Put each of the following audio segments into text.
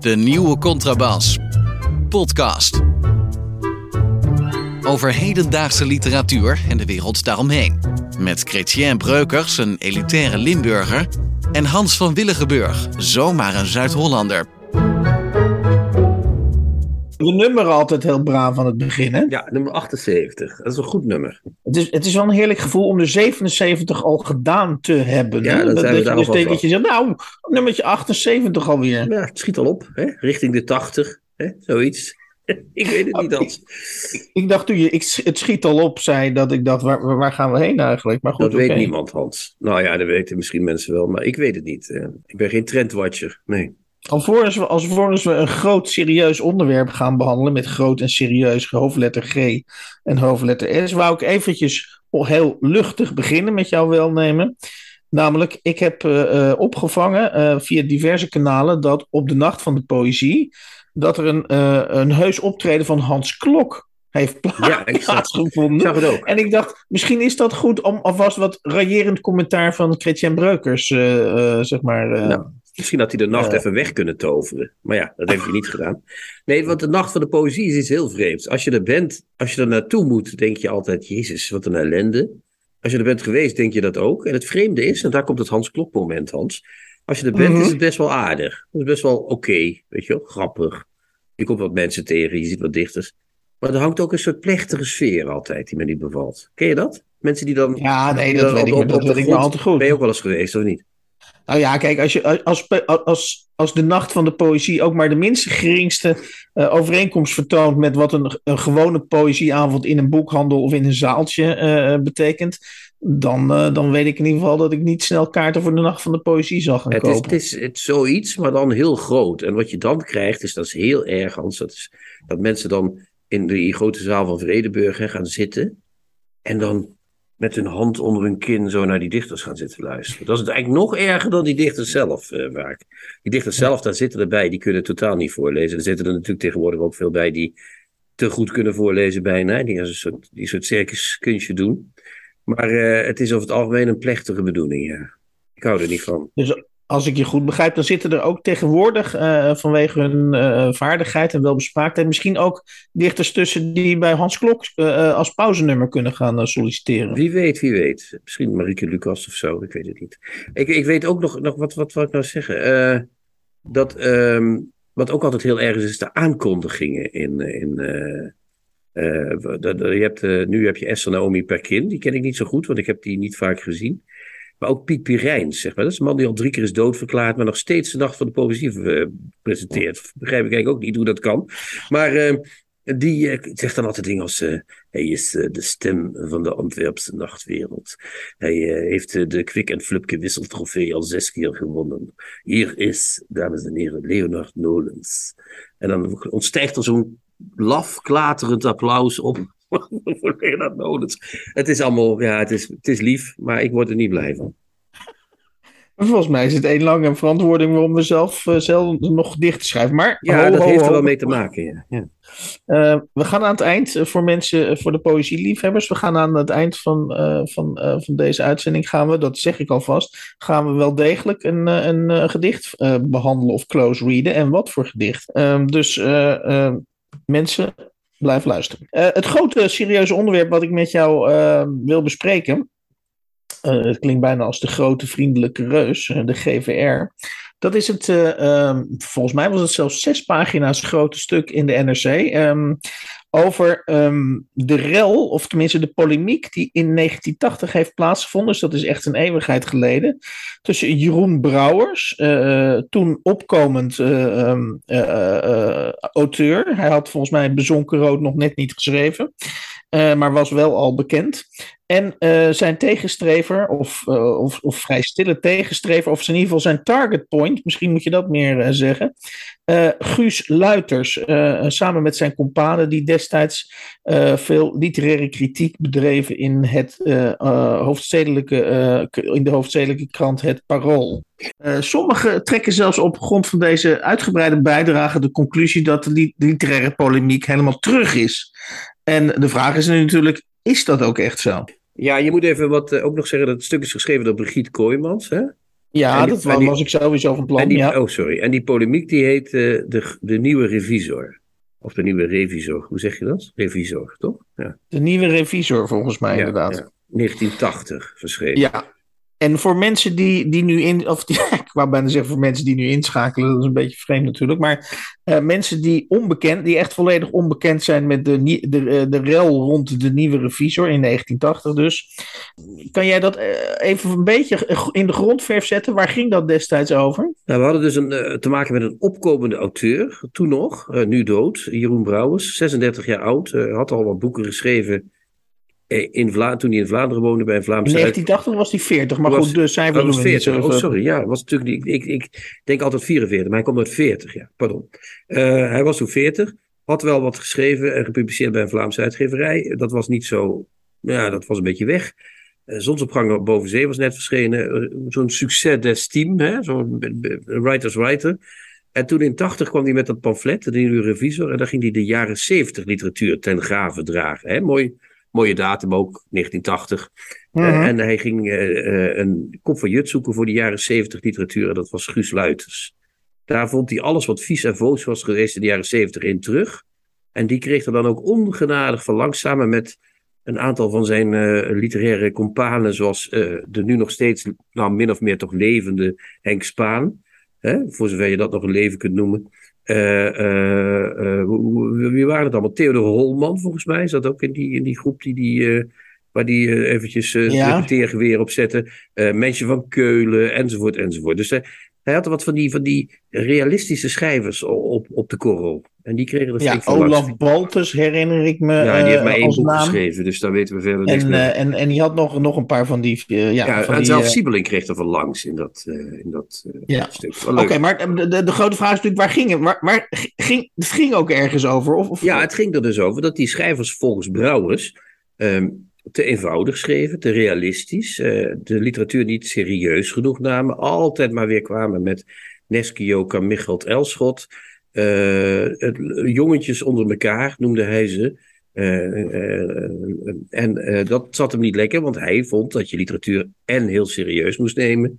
De nieuwe Contrabas. Podcast. Over hedendaagse literatuur en de wereld daaromheen. Met Chrétien Breukers, een elitaire Limburger. En Hans van Willigenburg, zomaar een Zuid-Hollander. De nummer altijd heel braaf aan het begin, hè? Ja, nummer 78. Dat is een goed nummer. Het is, het is wel een heerlijk gevoel om de 77 al gedaan te hebben. Ja, hè? dat zijn we je dus denkt dat je zegt, nou, nummertje 78 alweer. Ja, het schiet al op, hè? richting de 80, hè? zoiets. ik weet het niet, Hans. Ik dacht toen je ik, het schiet al op zei, dat ik dacht, waar, waar gaan we heen eigenlijk? Maar goed, Dat weet niemand, Hans. Nou ja, dat weten misschien mensen wel, maar ik weet het niet. hè. Ik ben geen trendwatcher, nee. Alvorens we, alvorens we een groot serieus onderwerp gaan behandelen, met groot en serieus hoofdletter G en hoofdletter S, wou ik eventjes heel luchtig beginnen met jouw welnemen. Namelijk, ik heb eh, eh, opgevangen eh, via diverse kanalen dat op de Nacht van de Poëzie, dat er een, een heus optreden van Hans Klok heeft pla- Ja, ik zag, plaatsgevonden. het ook. En ik dacht, misschien is dat goed om alvast wat raillerend commentaar van Chrétien Breukers, zeg maar. eh, Nou, Misschien had hij de nacht even weg kunnen toveren. Maar ja, dat heeft hij niet gedaan. Nee, want de nacht van de poëzie is iets heel vreemds. Als je er bent, als je er naartoe moet, denk je altijd: Jezus, wat een ellende. Als je er bent geweest, denk je dat ook. En het vreemde is, en daar komt het Hans Klok moment, Hans. Als je er bent, Mhm. is het best wel aardig. Het is best wel oké, weet je wel, grappig. Je komt wat mensen tegen, je ziet wat dichters. Maar er hangt ook een soort plechtige sfeer altijd die me niet bevalt. Ken je dat? Mensen die dan. Ja, nee, dat weet ik, op- maar dat op de weet ik maar grond- al te goed. Ben je ook wel eens geweest, of niet? Nou ja, kijk, als, je, als, als, als de Nacht van de Poëzie ook maar de minste geringste eh, overeenkomst vertoont met wat een, een gewone poëzieavond in een boekhandel of in een zaaltje eh, betekent, dan, eh, dan weet ik in ieder geval dat ik niet snel kaarten voor de Nacht van de Poëzie zal gaan Het is, kopen. het is het is zoiets, maar dan heel groot. En wat je dan krijgt, is dat is heel erg, Hans. Dat, is, dat mensen dan in die grote zaal van Vredeburg hè, gaan zitten. En dan met hun hand onder hun kin zo naar die dichters gaan zitten luisteren. Dat is eigenlijk nog erger dan die dichters zelf eh, vaak. Die dichters zelf, daar zitten erbij, die kunnen totaal niet voorlezen. Er zitten er natuurlijk tegenwoordig ook veel bij die te goed kunnen voorlezen bijna. Die een soort, die soort circuskunstje doen. Maar eh, het is over het algemeen een plechtige bedoeling, ja. Ik hou er niet van. Dus als ik je goed begrijp, dan zitten er ook tegenwoordig eh, vanwege hun eh, vaardigheid en welbespraaktheid misschien ook dichters tussen die bij Hans Klok eh, als pauzenummer kunnen gaan solliciteren. Wie weet, wie weet. Misschien Marieke Lucas of zo, ik weet het niet. Ik, ik weet ook nog, nog wat, wat wil ik nou zeggen? Dat, ehm, wat ook altijd heel erg is, is de aankondigingen in. in je hebt, nu heb je Esther Naomi Perkin, die ken ik niet zo goed, want ik heb die niet vaak gezien. Maar ook Piet Pirijns, zeg maar. Dat is een man die al drie keer is doodverklaard, maar nog steeds de Nacht van de Poëzie eh, presenteert. Begrijp ik eigenlijk ook niet hoe dat kan. Maar eh, die eh, zegt dan altijd dingen als... hij is de stem van de Antwerpse nachtwereld. Hij heeft de Kwik en Flupke wisseltrofee al zes keer gewonnen. Hier is, dames en heren, Leonard Nolens. En dan ontstijgt er zo'n laf, klaterend applaus op voor. Het is allemaal, ja, het is, het is lief, maar ik word er niet blij van. Volgens mij is het één lange verantwoording waarom we zelf, eh, zelf nog dicht schrijven. Maar Ja, ho, dat ho, heeft er wel mee te maken, ja. ja. Eh, we gaan aan het eind eh, voor mensen, voor de poëzieliefhebbers. We gaan aan het eind van, van, van deze uitzending gaan we, dat zeg ik alvast, gaan we wel degelijk een, een, gedicht eh, behandelen of close readen. En wat voor gedicht. Ehm, dus mensen, blijf luisteren. Eh, het grote serieuze onderwerp wat ik met jou eh, wil bespreken. eh, het klinkt bijna als de grote vriendelijke reus, eh, de GVR. Dat is het, eh, ehm, volgens mij was het zelfs zes pagina's grote stuk in de NRC. ehm, over ehm, de rel, of tenminste de polemiek, die in 1980 heeft plaatsgevonden. Dus dat is echt een eeuwigheid geleden. Tussen Jeroen Brouwers, eh, toen opkomend eh, ehm, eh, eh, auteur. Hij had volgens mij Bezonken Rood nog net niet geschreven. Eh, maar was wel al bekend. En eh, zijn tegenstrever, of, eh, of, of vrij stille tegenstrever, of in ieder geval zijn target point, misschien moet je dat meer zeggen. Guus Luiters, samen met zijn companen, die destijds veel literaire kritiek bedreven in, het, hoofdstedelijke, in de hoofdstedelijke krant Het Parool. Sommigen trekken zelfs op grond van deze uitgebreide bijdrage de conclusie dat de li- literaire polemiek helemaal terug is. En de vraag is nu natuurlijk, is dat ook echt zo? Ja, je moet even wat, eh, ook nog zeggen dat het stuk is geschreven door Brigitte Kooijmans. Hè? Ja, die, dat was, die, was, ik sowieso van plan. Die, ja. Oh, sorry. En die polemiek die heet uh, de, de nieuwe revisor. Of de nieuwe revisor. Hoe zeg je dat? Revisor, toch? Ja. De nieuwe revisor, volgens mij, ja, inderdaad. Ja. 1980 verschreven. Ja, en voor mensen die, die nu in, of die, ik wou bijna zeggen voor mensen die nu inschakelen, dat is een beetje vreemd natuurlijk, maar uh, mensen die onbekend, die echt volledig onbekend zijn met de, de, de rel rond de nieuwe revisor in 1980 dus. Kan jij dat even een beetje in de grondverf zetten? Waar ging dat destijds over? Nou, we hadden dus een, te maken met een opkomende auteur, toen nog, nu dood, Jeroen Brouwers, 36 jaar oud, had al wat boeken geschreven in Vla toen hij in Vlaanderen woonde bij een Vlaamse... In 1980 was hij 40, maar was, goed, de cijfer was 40. Oh, sorry, ja, was natuurlijk niet, ik, ik denk altijd 44, maar hij komt uit 40, ja, pardon. Uh, hij was toen 40, had wel wat geschreven en gepubliceerd bij een Vlaamse uitgeverij. Dat was niet zo, ja, dat was een beetje weg. Uh, Zonsopgang boven zee was net verschenen. Uh, zo'n succes d'estime, zo'n writer's writer. En toen in 80 kwam hij met dat pamflet, de nieuwe revisor, en daar ging hij de jaren 70 literatuur ten grave dragen. Hè? Mooi, mooie datum ook, 1980. Mm -hmm. uh, en hij ging uh, een kop van jut zoeken voor de jaren 70 literatuur. En dat was Guus Luiters. Daar vond hij alles wat vies en voos was geweest in de jaren 70 in terug. En die kreeg er dan ook ongenadig van langs samen met een aantal van zijn literaire companen. Zoals de nu nog steeds nou, min of meer toch levende Henk Spaan. Hè, voor zover je dat nog een leven kunt noemen. Uh, uh, uh, wie waren het allemaal? Theodor Holman, volgens mij, zat ook in die, in die groep die, die, waar die eventjes uh, ja. repeteergeweer op zette. mensen van Keulen, enzovoort, enzovoort. Dus hij had wat van die, van die realistische schrijvers op, op de korrel. En die kregen er Ja, Olaf Baltus herinner ik me. Ja, die heeft maar één boek naam. geschreven, dus daar weten we verder en, niks meer. en, en die had nog, nog een paar van die. ja, ja van en die, zelfs Siebeling kreeg er van langs in dat, in dat ja. stuk. Oké, okay, maar de, de, de, grote vraag is natuurlijk, waar ging het? Maar, maar ging, het ging ook ergens over? Of, of... Ja, het ging er dus over dat die schrijvers volgens Brouwers um, te eenvoudig schreven, te realistisch, uh, de literatuur niet serieus genoeg namen, altijd maar weer kwamen met Neskio, Kamichelt, Elschot. Uh, jongetjes onder elkaar noemde hij ze. Uh, uh, en dat zat hem niet lekker, want hij vond dat je literatuur en heel serieus moest nemen.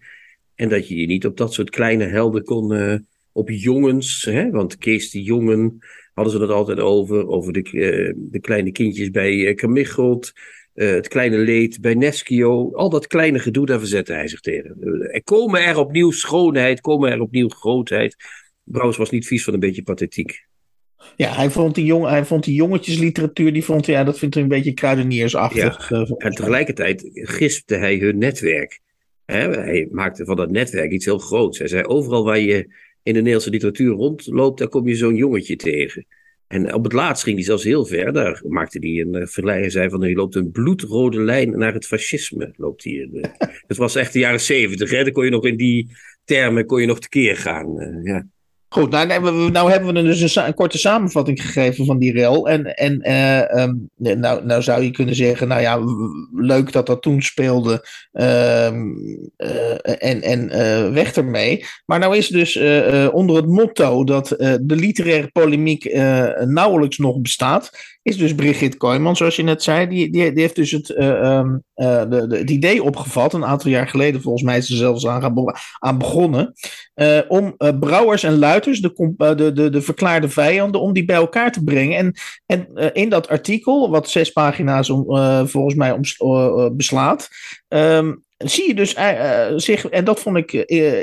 En dat je je niet op dat soort kleine helden kon, op jongens, hè? want Kees de Jongen hadden ze het altijd over, over de, de kleine kindjes bij Kamichelt. Uh, het kleine leed bij Neskio. Al dat kleine gedoe, daar verzette hij zich tegen. Er komen er opnieuw schoonheid, komen er opnieuw grootheid. Brouwers was niet vies van een beetje pathetiek. Ja, hij vond die, jong, hij vond die jongetjesliteratuur, die vond ja, dat vindt hij een beetje kruideniersachtig. Ja, en tegelijkertijd gispte hij hun netwerk. He, hij maakte van dat netwerk iets heel groots. Hij zei, overal waar je in de Nederlandse literatuur rondloopt, daar kom je zo'n jongetje tegen. En op het laatst ging hij zelfs heel ver. Daar maakte hij een uh, vergelijking. Hij zei van, hij loopt een bloedrode lijn naar het fascisme. Loopt hij uh, het was echt de jaren zeventig. Dan kon je nog in die termen kon je nog tekeer gaan. Uh, ja. Goed, nou, nou, hebben we dus een, korte samenvatting gegeven van die rel. En, en uh, um, nou, nou zou je kunnen zeggen, nou ja, leuk dat dat toen speelde. Uh, uh, en en weg ermee. Maar nou is dus onder het motto dat de literaire polemiek nauwelijks nog bestaat. Is dus Brigitte Kooijman, zoals je net zei. Die, die, die heeft dus het, um, de, de, het idee opgevat. Een aantal jaar geleden, volgens mij is ze zelfs aan, aan begonnen. om Brouwers en Luiters, de, de, de, de verklaarde vijanden, om die bij elkaar te brengen. En, en in dat artikel, wat zes pagina's om, volgens mij om, beslaat, um, zie je dus zich, en dat vond ik,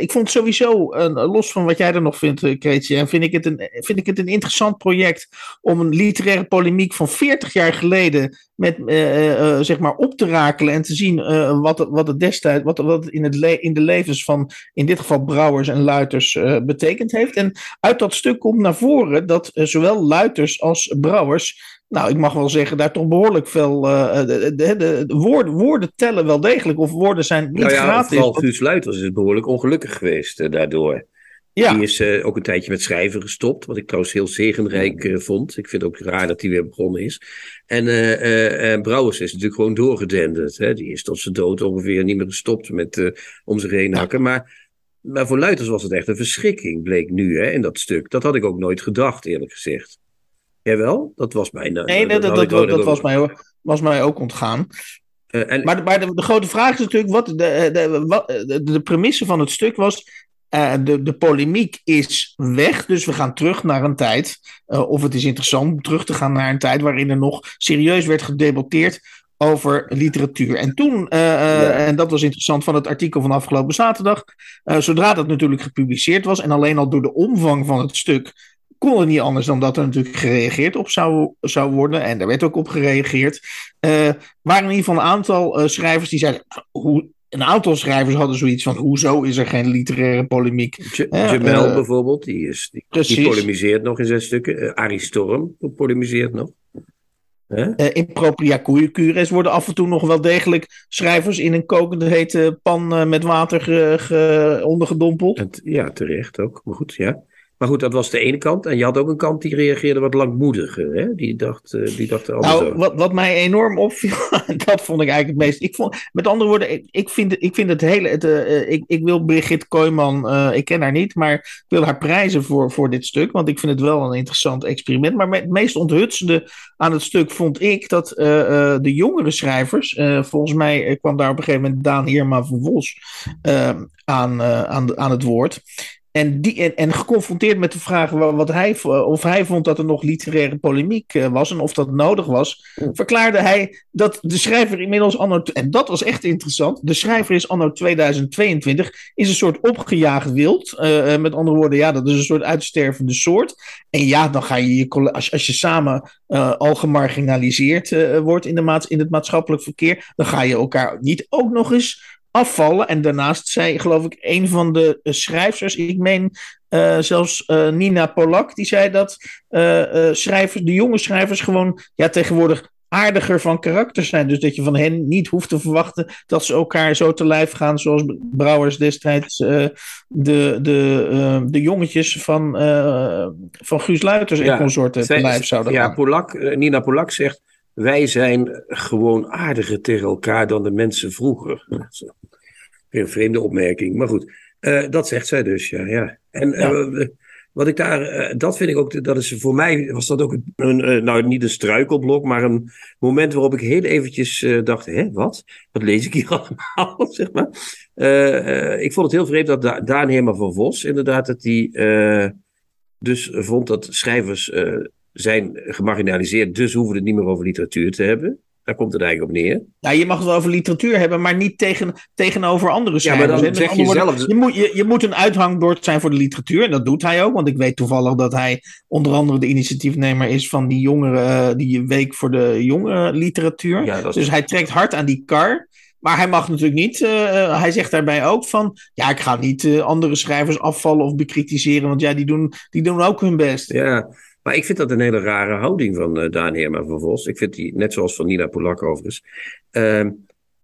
ik vond sowieso, los van wat jij er nog vindt, Kreetje, en vind ik, het een, vind ik het een interessant project om een literaire polemiek van 40 jaar geleden met, zeg maar, op te rakelen en te zien wat, wat het destijds, wat, wat het in, het in de levens van, in dit geval Brouwers en Luiters, betekend heeft. En uit dat stuk komt naar voren dat zowel Luiters als Brouwers nou, ik mag wel zeggen, daar toch behoorlijk veel. Uh, de, de, de, woorden, woorden tellen wel degelijk, of woorden zijn niet nou ja, gratis. Vooral Guus Luiters is behoorlijk ongelukkig geweest uh, daardoor. Ja. Die is uh, ook een tijdje met schrijven gestopt, wat ik trouwens heel zegenrijk vond. Ik vind het ook raar dat hij weer begonnen is. En Brouwers is natuurlijk gewoon doorgedenderd. Hè? Die is tot zijn dood ongeveer niet meer gestopt met om zich heen hakken. Maar, maar voor Luiters was het echt een verschrikking, bleek nu hè, in dat stuk. Dat had ik ook nooit gedacht, eerlijk gezegd. Jawel, dat was mij. nee, dat, dat, dat, dat was, mij, was mij ook ontgaan. en... Maar, de, maar de, de, grote vraag is natuurlijk, wat de, de, wat, de, de premisse van het stuk was, uh, de, de polemiek is weg, dus we gaan terug naar een tijd, uh, of het is interessant om terug te gaan naar een tijd waarin er nog serieus werd gedebatteerd over literatuur. En toen, uh, ja. en dat was interessant van het artikel van afgelopen zaterdag, zodra dat natuurlijk gepubliceerd was en alleen al door de omvang van het stuk kon het niet anders dan dat er natuurlijk gereageerd op zou, zou worden. En daar werd ook op gereageerd. Uh, waren in ieder geval een aantal uh, schrijvers die zeiden: hoe, een aantal schrijvers hadden zoiets van: hoezo is er geen literaire polemiek? J Jamel uh, bijvoorbeeld, die, is, die, die, polemiseert nog in zijn stukken. Uh, Arie Storm polemiseert nog. Huh? Uh, in propria cures worden af en toe nog wel degelijk schrijvers in een kokende hete pan met water ge, ge, ondergedompeld. En, ja, terecht ook. Maar goed, ja. Maar goed, dat was de ene kant. En je had ook een kant die reageerde wat langmoediger. Hè? Die dacht, uh, die dacht nou, wat, wat mij enorm opviel, dat vond ik eigenlijk het meest. Ik vond, met andere woorden, ik, ik, vind, ik vind het hele. Het, uh, ik, ik wil Brigitte Kooijman, uh, ik ken haar niet, maar ik wil haar prijzen voor, voor dit stuk. Want ik vind het wel een interessant experiment. Maar het meest onthutsende aan het stuk vond ik dat de jongere schrijvers. volgens mij kwam daar op een gegeven moment Daan Heerma van Vos aan, aan, aan het woord. En, die, en, en, geconfronteerd met de vraag wat hij, of hij vond dat er nog literaire polemiek eh, was en of dat nodig was, verklaarde hij dat de schrijver inmiddels anno, en dat was echt interessant, de schrijver is anno 2022, is een soort opgejaagd wild. Uh, met andere woorden, ja, dat is een soort uitstervende soort. En ja, dan ga je, je als, als je samen uh, al gemarginaliseerd wordt in, de maats, in het maatschappelijk verkeer, dan ga je elkaar niet ook nog eens afvallen. En daarnaast zei, geloof ik, een van de uh, schrijfsters, ik meen uh, zelfs uh, Nina Polak, die zei dat schrijvers, de jonge schrijvers gewoon ja, tegenwoordig aardiger van karakter zijn. Dus dat je van hen niet hoeft te verwachten dat ze elkaar zo te lijf gaan, zoals Brouwers destijds de, de, de jongetjes van, van Guus Luiters en ja, consorten te lijf zouden ja, gaan. Ja, Polak, Nina Polak zegt wij zijn gewoon aardiger tegen elkaar dan de mensen vroeger. Weer een vreemde opmerking, maar goed. Uh, dat zegt zij dus, ja. ja. En ja. Uh, wat ik daar, uh, dat vind ik ook, dat is voor mij, was dat ook een, nou niet een struikelblok, maar een moment waarop ik heel eventjes dacht, hè, wat? Wat lees ik hier allemaal, zeg maar. ik vond het heel vreemd dat da Daan Herman van Vos, inderdaad, dat die dus vond dat schrijvers zijn gemarginaliseerd, dus hoeven we het niet meer over literatuur te hebben. Daar komt het eigenlijk op neer. Ja, je mag het wel over literatuur hebben, maar niet tegen, tegenover andere schrijvers. Ja, maar dan zeg je zelf... Je moet, je, je moet een uithangbord zijn voor de literatuur. En dat doet hij ook. Want ik weet toevallig dat hij onder andere de initiatiefnemer is van die, jongere, die week voor de jonge literatuur. Ja, dus hij trekt hard aan die kar. Maar hij mag natuurlijk niet. Uh, hij zegt daarbij ook van. Ja, ik ga niet uh, andere schrijvers afvallen of bekritiseren. Want ja, die doen, die doen ook hun best. Ja, maar ik vind dat een hele rare houding van uh, Daan Heerma van Vos. Ik vind die, net zoals van Nina Polak overigens. Uh,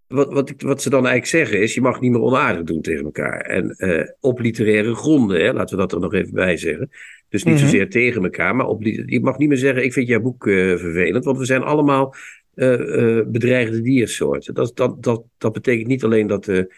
wat, wat, wat, ze dan eigenlijk zeggen is, je mag niet meer onaardig doen tegen elkaar. En uh, op literaire gronden, hè, laten we dat er nog even bij zeggen. Dus niet mm -hmm. zozeer tegen elkaar, maar op, je mag niet meer zeggen, ik vind jouw boek uh, vervelend. Want we zijn allemaal bedreigde diersoorten. Dat, dat, dat, dat betekent niet alleen dat de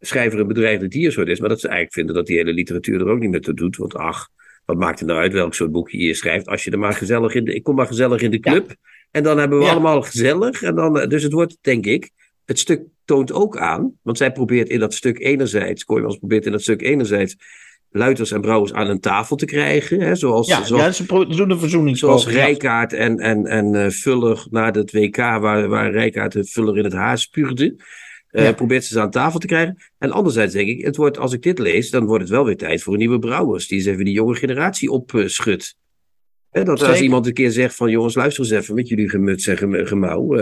schrijver een bedreigde diersoort is, maar dat ze eigenlijk vinden dat die hele literatuur er ook niet meer toe doet. Want ach, wat maakt het nou uit welk soort boekje je schrijft? Als je er maar gezellig in de, ik kom maar gezellig in de club. Ja. En dan hebben we ja. allemaal gezellig. En dan, dus het wordt, denk ik, het stuk toont ook aan. Want zij probeert in dat stuk enerzijds, Kooijmans probeert in dat stuk enerzijds Luiters en Brouwers aan een tafel te krijgen. Hè, zoals, ja, zoals, ja, ze doen verzoening. Zoals Rijkaard en, en, en uh, Vuller na het WK, waar, waar Rijkaard de Vuller in het haar spuurde. Uh, ja. Probeert ze aan tafel te krijgen. En anderzijds denk ik, het wordt, als ik dit lees, dan wordt het wel weer tijd voor een nieuwe Brouwers. Die eens even die jonge generatie opschudt. Uh, dat Zeker. als iemand een keer zegt van jongens, luister eens even met jullie gemuts en gemouw.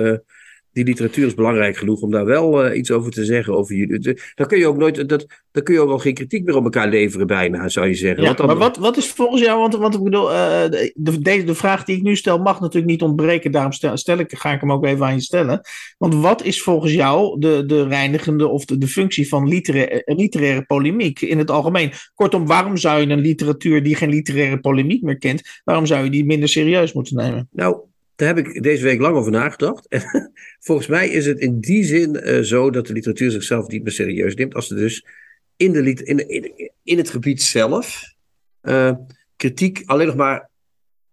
Die literatuur is belangrijk genoeg om daar wel uh, iets over te zeggen. Over jullie. Dan kun je ook nooit, dat, dan kun je ook al geen kritiek meer op elkaar leveren, bijna, zou je zeggen. Ja, dan... Maar wat, wat is volgens jou, want, want ik bedoel, uh, de, de, de, vraag die ik nu stel mag natuurlijk niet ontbreken, daarom stel, stel ik, ga ik hem ook even aan je stellen. Want wat is volgens jou de, de reinigende of de, de functie van literaire, literaire polemiek in het algemeen? Kortom, waarom zou je een literatuur die geen literaire polemiek meer kent, waarom zou je die minder serieus moeten nemen? Nou, daar heb ik deze week lang over nagedacht. En volgens mij is het in die zin uh, zo dat de literatuur zichzelf niet meer serieus neemt. Als er dus in, de, in, in, in het gebied zelf uh, kritiek alleen nog maar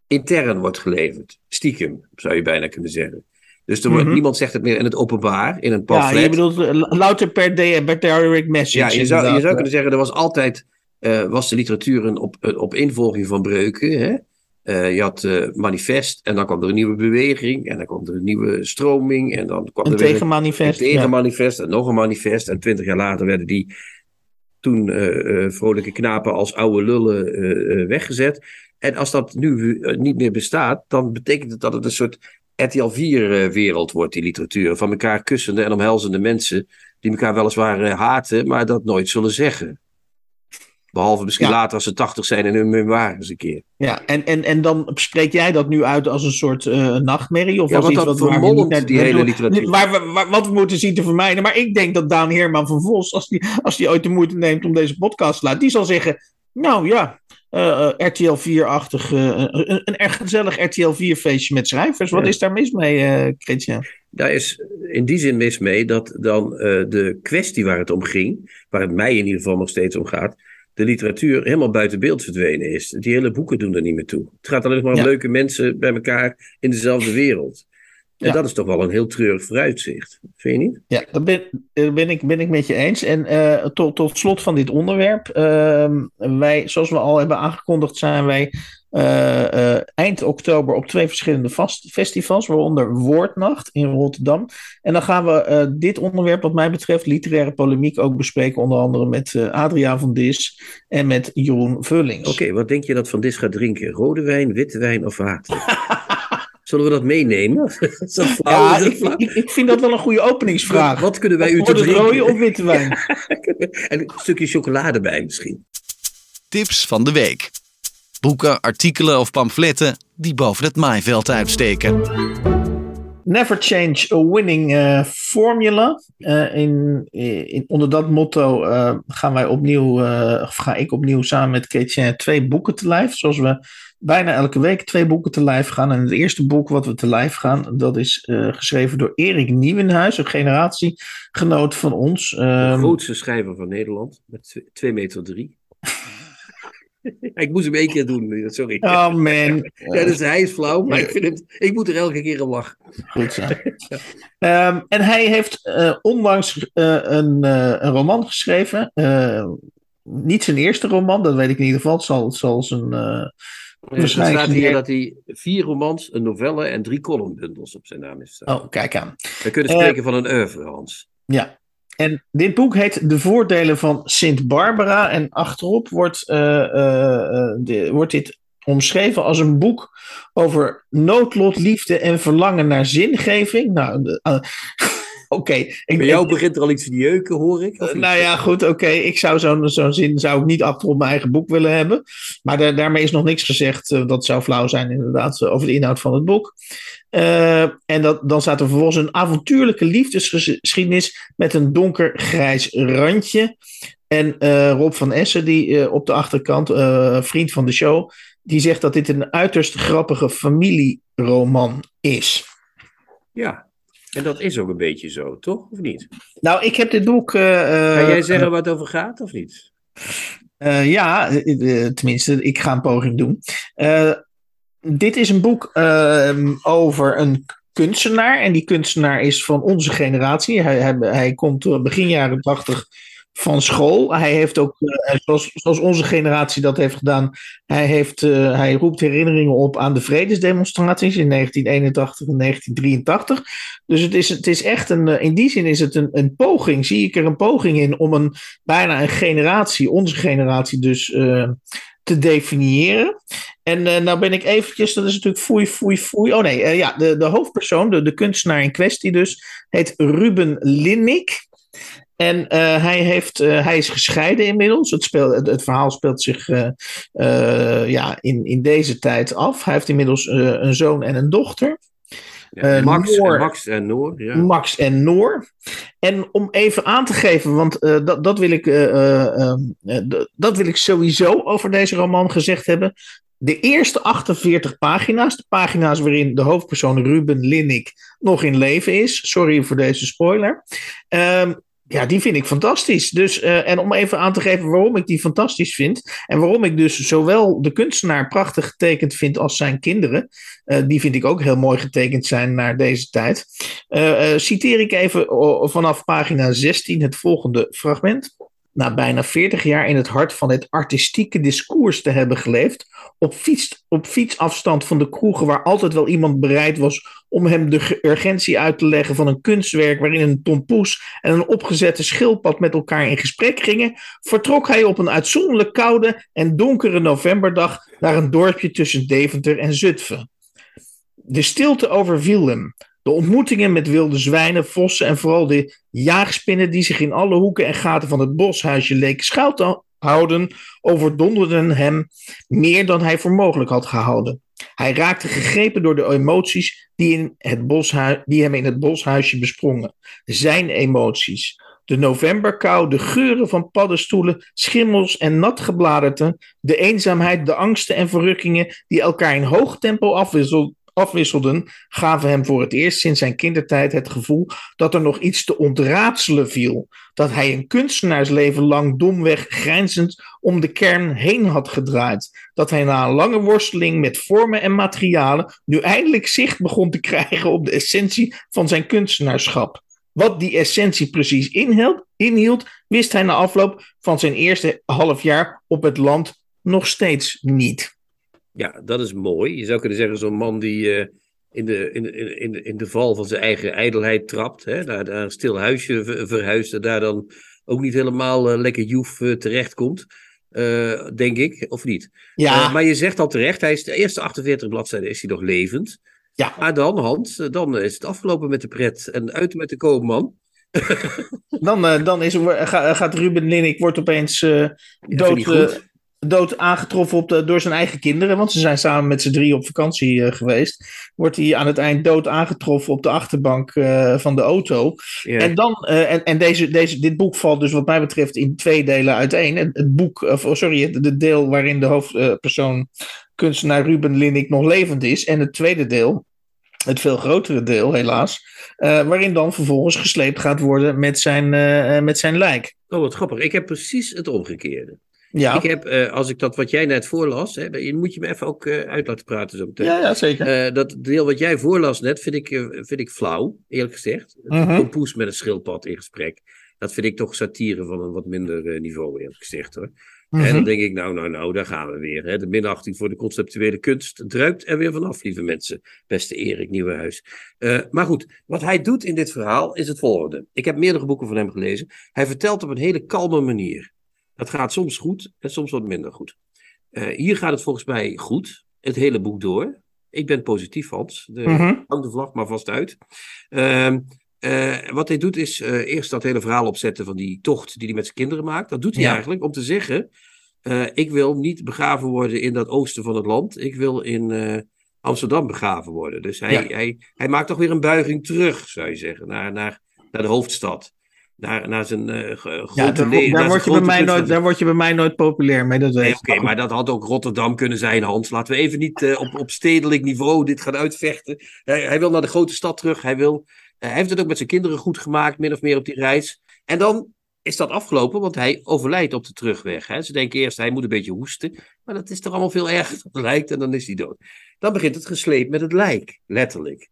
intern wordt geleverd. Stiekem, zou je bijna kunnen zeggen. Dus er wordt, Mhm. niemand zegt het meer in het openbaar, in een Ja, pamflet. je bedoelt eh, louter per, de, per direct message. Ja, je zou, je zou kunnen zeggen, er was altijd, eh, was de literatuur een op, op involging van breuken. Hè? Eh, je had eh, manifest en dan kwam er een nieuwe beweging en dan kwam er een nieuwe stroming en dan kwam Een er een tegenmanifest. een ja. tegenmanifest en nog een manifest. En twintig jaar later werden die toen eh, vrolijke knapen als oude lullen weggezet. En als dat nu niet meer bestaat, dan betekent het dat het een soort RTL 4-wereld wordt, die literatuur. Van elkaar kussende en omhelzende mensen die elkaar weliswaar haten, maar dat nooit zullen zeggen. Behalve misschien Ja. later als ze tachtig zijn en hun memoires een keer. Ja, en, en, en dan spreek jij dat nu uit als een soort eh, nachtmerrie? Of Ja, als want iets dat wat we niet die hele literatuur. Waar we, waar, wat we moeten zien te vermijden. Maar ik denk dat Daan Heerman van Vos, als die, als die ooit de moeite neemt om deze podcast te laten, die zal zeggen: Nou ja, eh, eh, RTL 4-achtig, eh, een, een erg gezellig RTL 4-feestje met schrijvers. Wat Ja. is daar mis mee, eh Christian? Daar is in die zin mis mee dat dan de kwestie waar het om ging, waar het mij in ieder geval nog steeds om gaat, de literatuur helemaal buiten beeld verdwenen is. Die hele boeken doen er niet meer toe. Het gaat alleen maar om Ja. leuke mensen bij elkaar in dezelfde wereld. En Ja. dat is toch wel een heel treurig vooruitzicht. Vind je niet? Ja, dat ben, ben, ik, ben ik met je eens. En eh, tot, tot slot van dit onderwerp. ehm, wij, zoals we al hebben aangekondigd, zijn wij eh, eh, eind oktober op twee verschillende vast- festivals, waaronder Woordnacht in Rotterdam. En dan gaan we dit onderwerp, wat mij betreft, literaire polemiek, ook bespreken. Onder andere met Adriaan van Dis en met Jeroen Vullings. Oké, wat denk je dat Van Dis gaat drinken? Rode wijn, witte wijn of water? Zullen we dat meenemen? is dat flauw? Ja, Is dat ik, flauw? ik, ik vind dat wel een goede openingsvraag. Wat, kunnen wij u te drinken? rode of witte wijn? en een stukje chocolade bij misschien. Tips van de week. Boeken, artikelen of pamfletten die boven het maaiveld uitsteken. Never change a winning eh, formula. Eh, in, in, onder dat motto eh, gaan wij opnieuw, eh, of ga ik opnieuw samen met Chrétien twee boeken te lijf. Zoals we bijna elke week twee boeken te lijf gaan. En het eerste boek wat we te lijf gaan, dat is eh, geschreven door Erik Nieuwenhuis, een generatiegenoot van ons. De Ehm, grootste schrijver van Nederland. Met 2 meter 3. ik moest hem één keer doen, sorry. oh man. Ja, dus hij is flauw, maar ik, vind het, ik moet er elke keer om lachen. Goed zo. Ehm, en hij heeft eh, onlangs eh, een, een roman geschreven. Niet zijn eerste roman, dat weet ik in ieder geval. Het zal, het zal zijn. Eh, Er staat hier dat hij vier romans, een novelle en drie columnbundels op zijn naam heeft staan. oh, kijk aan. We kunnen Eh, spreken van een oeuvre, Hans. Ja. En dit boek heet De Voordelen van Sint Barbara. En achterop wordt, eh, eh, eh, de- wordt dit omschreven als een boek over noodlot, liefde en verlangen naar zingeving. Nou, eh, oké. Bij jou begint er al iets te jeuken, hoor ik. Of Eh, nou ja, goed, oké. Ik zou zo'n zo'n zin zou ik niet achterop mijn eigen boek willen hebben. Maar da- daarmee is nog niks gezegd. eh, dat zou flauw zijn, inderdaad, eh, over de inhoud van het boek. En dat, dan staat er vervolgens een avontuurlijke liefdesgeschiedenis met een donker grijs randje. En Rob van Essen, die op de achterkant, vriend van de show, die zegt dat dit een uiterst grappige familieroman is. Ja, en dat is ook een beetje zo, toch? Of niet? Nou, ik heb dit boek. eh, Kan jij zeggen waar het over gaat, of niet? Eh, ja, tenminste, ik ga een poging doen. Dit is een boek ehm, over een kunstenaar. En die kunstenaar is van onze generatie. Hij, hij, hij komt begin jaren tachtig van school. Hij heeft ook, eh, zoals, zoals onze generatie dat heeft gedaan, hij, heeft, eh, hij roept herinneringen op aan de vredesdemonstraties in 1981 en 1983. Dus het is, het is echt een, eh, in die zin is het een, een poging, zie ik er een poging in om een bijna een generatie, onze generatie dus, te definiëren. En nou ben ik eventjes, dat is natuurlijk foei, foei, foei. Oh nee, ja, de, de hoofdpersoon, de, de kunstenaar in kwestie dus, heet Ruben Linnik. En eh, hij, heeft, eh, hij is gescheiden inmiddels. Het, speel, het, het verhaal speelt zich eh, ja, in, in deze tijd af. Hij heeft inmiddels een zoon en een dochter. Ja, Max, Noor. en Max en Noor, ja. Max en Noor. En om even aan te geven, want dat, dat, wil ik, eh, eh, eh, eh, d- dat wil ik sowieso over deze roman gezegd hebben. De eerste 48 pagina's, de pagina's waarin de hoofdpersoon Ruben Linnik nog in leven is. Sorry voor deze spoiler. Ehm, Ja, die vind ik fantastisch. Dus, uh, en om even aan te geven waarom ik die fantastisch vind. En waarom ik dus zowel de kunstenaar prachtig getekend vind als zijn kinderen. Uh, die vind ik ook heel mooi getekend zijn naar deze tijd. Uh, citeer ik even vanaf pagina 16 het volgende fragment na bijna 40 jaar in het hart van het artistieke discours te hebben geleefd, op, fiets, op fietsafstand van de kroegen waar altijd wel iemand bereid was om hem de urgentie uit te leggen van een kunstwerk waarin een tompoes en een opgezette schildpad met elkaar in gesprek gingen, vertrok hij op een uitzonderlijk koude en donkere novemberdag naar een dorpje tussen Deventer en Zutphen. De stilte overviel hem. De ontmoetingen met wilde zwijnen, vossen en vooral de jaagspinnen die zich in alle hoeken en gaten van het boshuisje leken schuil te houden, overdonderden hem meer dan hij voor mogelijk had gehouden. Hij raakte gegrepen door de emoties die, in het die hem in het boshuisje besprongen. Zijn emoties. De novemberkou, de geuren van paddenstoelen, schimmels en nat gebladerte, de eenzaamheid, de angsten en verrukkingen die elkaar in hoog tempo afwisselden afwisselden, gaven hem voor het eerst sinds zijn kindertijd het gevoel dat er nog iets te ontraadselen viel. Dat hij een kunstenaarsleven lang domweg grijnzend om de kern heen had gedraaid. Dat hij na een lange worsteling met vormen en materialen nu eindelijk zicht begon te krijgen op de essentie van zijn kunstenaarschap. Wat die essentie precies inhield, inhield, wist hij na afloop van zijn eerste half jaar op het land nog steeds niet. Ja, dat is mooi. Je zou kunnen zeggen, zo'n man die uh, in, de, in, de, in, de, in de val van zijn eigen ijdelheid trapt, hè, naar, naar een stil huisje verhuist en daar dan ook niet helemaal uh, lekker joef uh, terechtkomt. denk ik, of niet? Ja. maar je zegt al terecht, hij is de eerste 48 bladzijden is hij nog levend. Ja. Maar dan, Hans, dan is het afgelopen met de pret en uit met de koopman. dan, dan is, gaat Ruben Linnik wordt opeens dood, dood aangetroffen op de, door zijn eigen kinderen. Want ze zijn samen met z'n drie op vakantie uh, geweest. Wordt hij aan het eind dood aangetroffen op de achterbank uh, van de auto. Yeah. En, dan, uh, en, en deze, deze, dit boek valt dus wat mij betreft in twee delen uiteen. Het, het boek, of oh, sorry, het, het, deel waarin de hoofdpersoon kunstenaar Ruben Linnik nog levend is. En het tweede deel, het veel grotere deel helaas. waarin dan vervolgens gesleept gaat worden met zijn, met zijn lijk. Oh, wat grappig. Ik heb precies het omgekeerde. Ja. Ik heb, uh, als ik dat wat jij net voorlas, hè, je moet je me even ook uh, uit laten praten zo meteen. Ja, ja zeker. Uh, dat deel wat jij voorlas net, vind ik, vind ik flauw, eerlijk gezegd. Mhm. Een kompoes met een schildpad in gesprek. Dat vind ik toch satire van een wat minder niveau, eerlijk gezegd hoor. Mhm. En dan denk ik, nou, nou, nou, daar gaan we weer. Hè. De minachting voor de conceptuele kunst druipt er weer vanaf, lieve mensen. Beste Erik Nieuwenhuis. Uh, maar goed, wat hij doet in dit verhaal is het volgende. Ik heb meerdere boeken van hem gelezen. Hij vertelt op een hele kalme manier. Het gaat soms goed en soms wat minder goed. Uh, hier gaat het volgens mij goed, het hele boek door. Ik ben positief, Hans. De. Hang de vlag maar vast uit. Ehm, eh, wat hij doet is eh, eerst dat hele verhaal opzetten van die tocht die hij met zijn kinderen maakt. Dat doet hij Ja. eigenlijk om te zeggen: eh, Ik wil niet begraven worden in dat oosten van het land. Ik wil in eh, Amsterdam begraven worden. Dus hij, Ja. hij, hij maakt toch weer een buiging terug, zou je zeggen, naar, naar, naar de hoofdstad. Naar, naar zijn g- Ja, daar, le- daar, naar zijn word je bij mij nooit, daar word je bij mij nooit populair mee, dat weet Nee, je. oké, maar dat had ook Rotterdam kunnen zijn, Hans. Laten we even niet eh, op, op stedelijk niveau dit gaan uitvechten. Hij, hij wil naar de grote stad terug. Hij, wil, eh, hij heeft het ook met zijn kinderen goed gemaakt, min of meer op die reis. En dan is dat afgelopen, want hij overlijdt op de terugweg. Hè. Ze denken eerst, hij moet een beetje hoesten. Maar dat is toch allemaal veel erger dan het lijkt en dan is hij dood. Dan begint het gesleep met het lijk, letterlijk.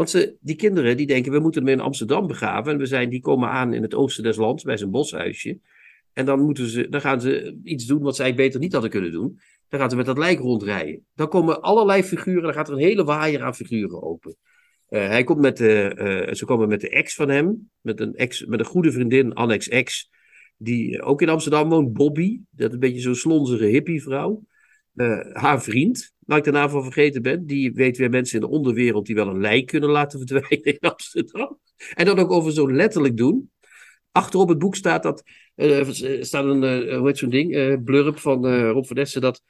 Want ze, die kinderen die denken, we moeten hem in Amsterdam begraven. En we zijn, die komen aan in het oosten des lands, bij zijn boshuisje. En dan, moeten ze, dan gaan ze iets doen wat ze eigenlijk beter niet hadden kunnen doen. Dan gaan ze met dat lijk rondrijden. Dan komen allerlei figuren, dan gaat er een hele waaier aan figuren open. Eh, hij komt met de, eh, ze komen met de ex van hem, met een, ex, met een goede vriendin, Annex Ex, die ook in Amsterdam woont, Bobby. Dat is een beetje zo'n slonzige hippievrouw. Eh, haar vriend, waar ik de naam van vergeten ben, die weet weer mensen in de onderwereld die wel een lijk kunnen laten verdwijnen in Amsterdam. En dat ook over zo letterlijk doen. Achterop het boek staat dat, eh, staat een, eh, hoe heet zo'n ding, blurb van Rob van Dessen, dat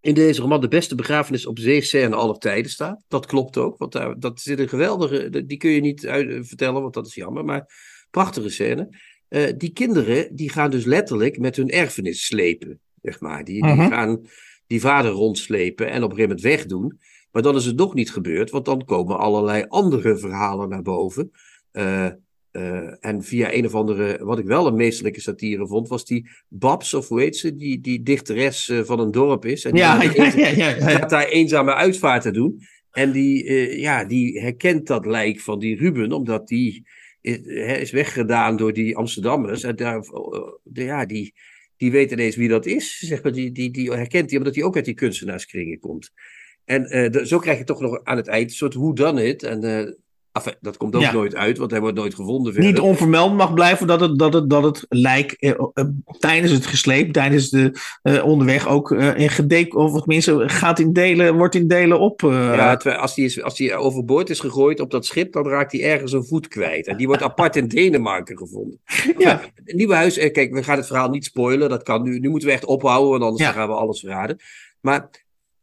in deze roman de beste begrafenis op zeescène aller tijden staat. Dat klopt ook, want daar, dat zit een geweldige, die kun je niet uit, vertellen, want dat is jammer, maar prachtige scène. Die kinderen, die gaan dus letterlijk met hun erfenis slepen, zeg maar. Die, die Mhm. gaan die vader rondslepen en op een gegeven moment wegdoen. Maar dan is het nog niet gebeurd, want dan komen allerlei andere verhalen naar boven. Eh, eh, en via een of andere, wat ik wel een meesterlijke satire vond, was die Babs, of hoe heet ze, die, die dichteres uh, van een dorp is. En die Ja, gaat ja, eenza- ja, ja, ja. gaat daar eenzame uitvaart te doen. En die, eh, ja, die herkent dat lijk van die Ruben, omdat die is, is weggedaan door die Amsterdammers. En daar, eh, ja, die, die weet ineens wie dat is. Zeg maar, die, die, die herkent die, omdat hij ook uit die kunstenaarskringen komt. En eh, zo krijg je toch nog aan het eind een soort hoe dan het. En eh, enfin, dat komt ook Ja. nooit uit, want hij wordt nooit gevonden. verder. Niet onvermeld mag blijven dat het, dat het, dat het lijk eh, eh, tijdens het gesleep, tijdens de eh, onderweg ook eh, in gedek, of tenminste gaat in delen, wordt in delen op. eh, Ja, als die, is, als die overboord is gegooid op dat schip, dan raakt hij ergens een voet kwijt. En die wordt apart in Denemarken gevonden. Ja. Het nieuwe huis, kijk, we gaan het verhaal niet spoilen. Dat kan nu. Nu moeten we echt ophouden, want anders Ja. gaan we alles verraden. Maar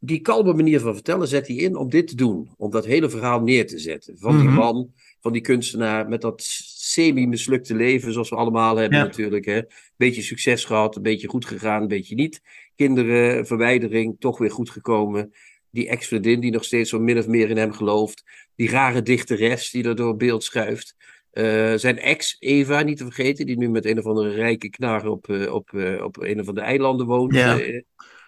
die kalme manier van vertellen zet hij in om dit te doen. Om dat hele verhaal neer te zetten. Van die Mhm. man, van die kunstenaar, met dat semi-mislukte leven, zoals we allemaal hebben Ja. natuurlijk. Hè. Beetje succes gehad, een beetje goed gegaan, een beetje niet. Kinderen, verwijdering, toch weer goed gekomen. Die ex-vriendin die nog steeds zo min of meer in hem gelooft. Die rare dichteres die er door beeld schuift. Eh, zijn ex, Eva, niet te vergeten, die nu met een of andere rijke knar op, eh, op, eh, op een of andere eilanden woont. Ja.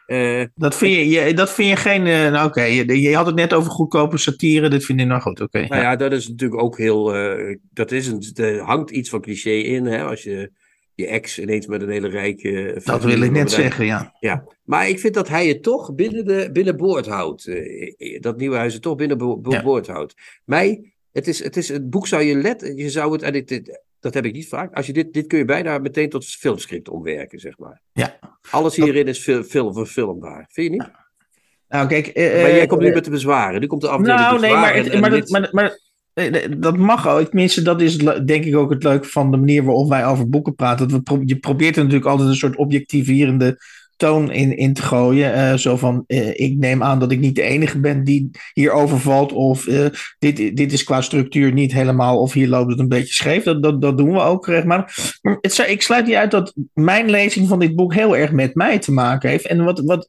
Eh, Dat vind je, je, dat vind je geen. eh, nou, oké, je, je had het net over goedkope satire. Dit vind je nou goed. Oké. Nou ja, dat is natuurlijk ook heel. eh, dat is een, er hangt iets van cliché in, hè, als je je ex ineens met een hele rijke. dat wil ik net zeggen, ja. Ja, maar ik vind dat hij het toch binnen, de, binnen boord houdt. Dat nieuwe huis het toch binnen bo- bo- Ja. boord houdt. Mij, het, is, het, is, het boek zou je let, je zou het, en dit- dat heb ik niet vaak, als je dit, dit kun je bijna meteen tot filmscript omwerken, zeg maar. Ja. Alles hierin is fil, film, verfilmbaar, vind je niet? Nou, kijk. eh, maar jij eh, komt nu eh, met de bezwaren, nu komt de afdeling Nou, nee, maar, en- maar, dat, dit- maar, maar dat mag ook. Tenminste, dat is denk ik ook het leuke van de manier waarop wij over boeken praten. Dat we pro- je probeert er natuurlijk altijd een soort objectiverende toon in, in te gooien. Eh, zo van, eh, ik neem aan dat ik niet de enige ben die hierover valt. Of eh, dit, dit is qua structuur niet helemaal. Of hier loopt het een beetje scheef. Dat, dat, dat doen we ook. Maar het, ik sluit niet uit dat mijn lezing van dit boek heel erg met mij te maken heeft. En wat, wat,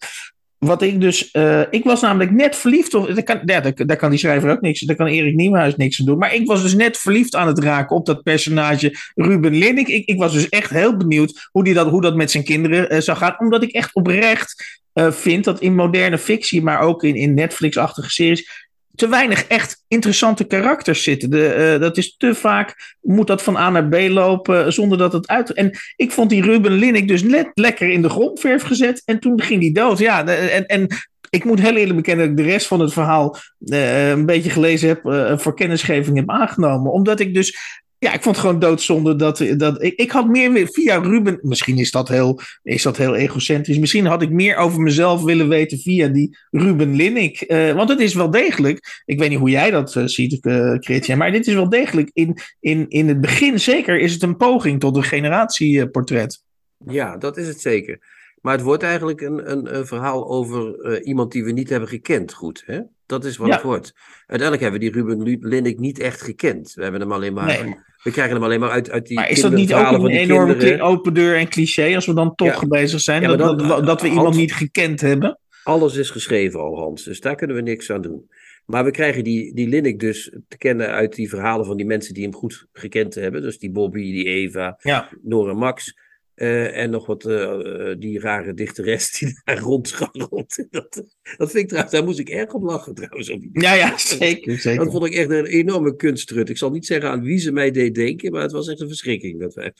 wat ik dus. eh, ik was namelijk net verliefd. Of, daar, kan, ja, daar, kan die schrijver ook niks. Daar kan Erik Nieuwenhuis niks aan doen. Maar ik was dus net verliefd aan het raken op dat personage Ruben Linnik. Ik, ik was dus echt heel benieuwd hoe, die dat, hoe dat met zijn kinderen eh, zou gaan. Omdat ik echt oprecht eh, vind dat in moderne fictie, maar ook in, in Netflix-achtige series. Te weinig echt interessante karakters zitten. De, eh, dat is te vaak. Moet dat van A naar B lopen zonder dat het uit. En ik vond die Ruben Linnik dus net lekker in de grondverf gezet. En toen ging die dood. Ja, en, en ik moet heel eerlijk bekennen dat ik de rest van het verhaal eh, een beetje gelezen heb. eh, voor kennisgeving heb aangenomen. Omdat ik dus. Ja, ik vond het gewoon doodzonde dat, dat ik, ik had meer via Ruben. Misschien is dat, heel, is dat heel egocentrisch. Misschien had ik meer over mezelf willen weten via die Ruben Linnik. Eh, want het is wel degelijk. Ik weet niet hoe jij dat eh, ziet, eh Christian. Maar dit is wel degelijk. In, in, in het begin zeker is het een poging tot een generatieportret. Ja, dat is het zeker. Maar het wordt eigenlijk een, een, een verhaal over iemand die we niet hebben gekend goed. Hè? Dat is wat Ja. het wordt. Uiteindelijk hebben we die Ruben Linnik niet echt gekend. We, hebben hem alleen maar, Nee. we krijgen hem alleen maar uit, uit die Maar is dat niet ook een van die enorme kinderen. open deur en cliché als we dan toch Ja. bezig zijn? Ja, dat, dat, dat we Hans- iemand niet gekend hebben? Alles is geschreven al, Hans. Dus daar kunnen we niks aan doen. Maar we krijgen die, die Linnik dus te kennen uit die verhalen van die mensen die hem goed gekend hebben. Dus die Bobby, die Eva. Nora Max. Eh, en nog wat eh, eh, die rare dichteres die daar rondscharrelt. Dat, dat vind ik trouwens, daar moest ik erg om lachen trouwens. op die- Ja, ja, zeker. zeker. Dat vond ik echt een enorme kunsttrut. Ik zal niet zeggen aan wie ze mij deed denken, maar het was echt een verschrikking. Dat wij...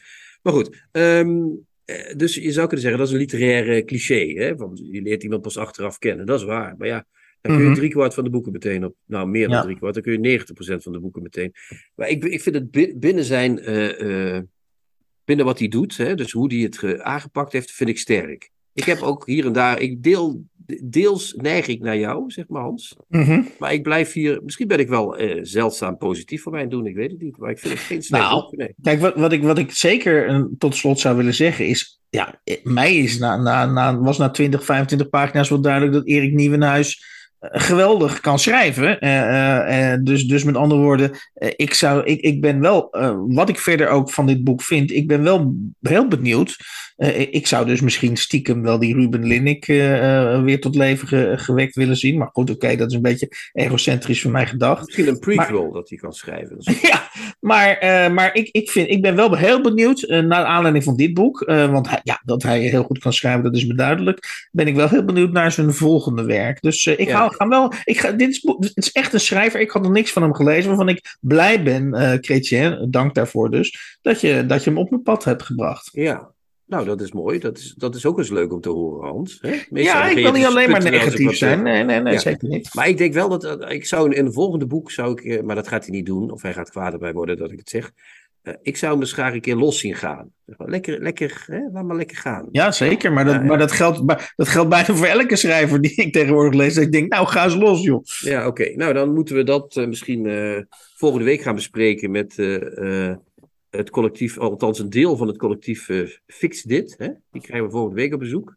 Maar goed, ehm, eh, dus je zou kunnen zeggen dat is een literaire cliché. Hè? Want je leert iemand pas achteraf kennen, dat is waar. Maar ja, dan kun je Mhm. driekwart van de boeken meteen op. Nou, meer dan Ja. driekwart. Dan kun je 90% van de boeken meteen. Maar ik, ik vind het bi- binnen zijn. eh, eh, binnen wat hij doet, hè, dus hoe hij het ge- aangepakt heeft, vind ik sterk. Ik heb ook hier en daar. Ik deel. Deels neig ik naar jou, zeg maar Hans. Mhm. Maar ik blijf hier. Misschien ben ik wel eh, zeldzaam positief voor mijn doen, ik weet het niet. Maar ik vind het geen slecht Nou, nee. Kijk, wat, wat, ik, wat ik zeker eh, tot slot zou willen zeggen is... Ja, eh, mij is na, na, na, was na 20, 25 pagina's wel duidelijk dat Erik Nieuwenhuis eh, geweldig kan schrijven. Eh, eh, eh, dus, dus met andere woorden, eh, ik, zou, ik, ik ben wel, eh, wat ik verder ook van dit boek vind, ik ben wel heel benieuwd. Eh, ik- zou dus misschien stiekem wel die Ruben Linnik eh, eh, weer tot leven ge- gewekt willen zien. Maar goed, oké, dat is een beetje egocentrisch van mij gedacht. Misschien een prequel dat hij kan schrijven. Ja, Maar, uh, maar ik, ik, vind, ik ben wel heel benieuwd, uh, naar aanleiding van dit boek, uh, want hij, ja, dat hij heel goed kan schrijven, dat is me duidelijk. Ben ik wel heel benieuwd naar zijn volgende werk. Dus ik ja. hou, ga wel. Ik ga, dit, is, dit is echt een schrijver. Ik had nog niks van hem gelezen, waarvan ik blij ben, Chrétien, dank daarvoor dus, dat je, dat je hem op mijn pad hebt gebracht. Ja, nou, dat is mooi. Dat is, dat is ook eens leuk om te horen, Hans. Hè? ja, ik wil niet alleen maar negatief zijn. Nee, nee, nee, ja. zeker niet. Maar ik denk wel dat, ik zou in het volgende boek, zou ik, eh, maar dat gaat hij niet doen, of hij gaat kwaad erbij worden dat ik het zeg. Uh, ik zou hem dus graag een keer los zien gaan. Lekker, lekker, hè? laat maar lekker gaan. Ja, zeker. Maar dat, ja, maar dat, geldt, dat geldt bijna voor elke schrijver die ik tegenwoordig lees. Dat ik denk, nou, ga eens los, joh. Ja, oké. Nou, dan moeten we dat uh, misschien volgende week gaan bespreken met het collectief, althans een deel van het collectief uh, Dit. Hè? Die krijgen we volgende week op bezoek.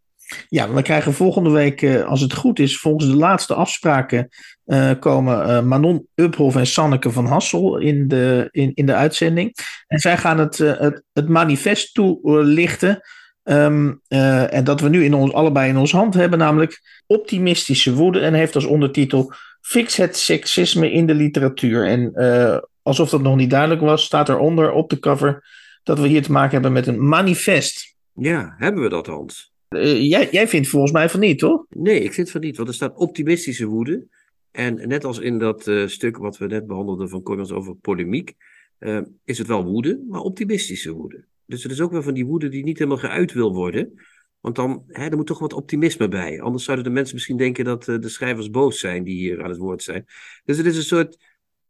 Ja, we krijgen volgende week, uh, als het goed is, volgens de laatste afspraken, uh, komen Manon Uphoff en Sanneke van Hassel in de, in, in de uitzending. En zij gaan het, het, het manifest toelichten. Um, en dat we nu in ons, allebei in ons hand hebben, namelijk optimistische woede. En heeft als ondertitel Fix het seksisme in de literatuur. En alsof dat nog niet duidelijk was, staat eronder op de cover dat we hier te maken hebben met een manifest. Ja, hebben we dat, Hans? Uh, jij, jij vindt volgens mij van niet, toch? Nee, ik vind van niet, want er staat optimistische woede. En net als in dat uh, stuk wat we net behandelden van Connors over polemiek, uh, is het wel woede, maar optimistische woede. Dus het is ook wel van die woede die niet helemaal geuit wil worden. Want dan, hè, er moet toch wat optimisme bij. Anders zouden de mensen misschien denken dat de schrijvers boos zijn die hier aan het woord zijn. Dus het is een soort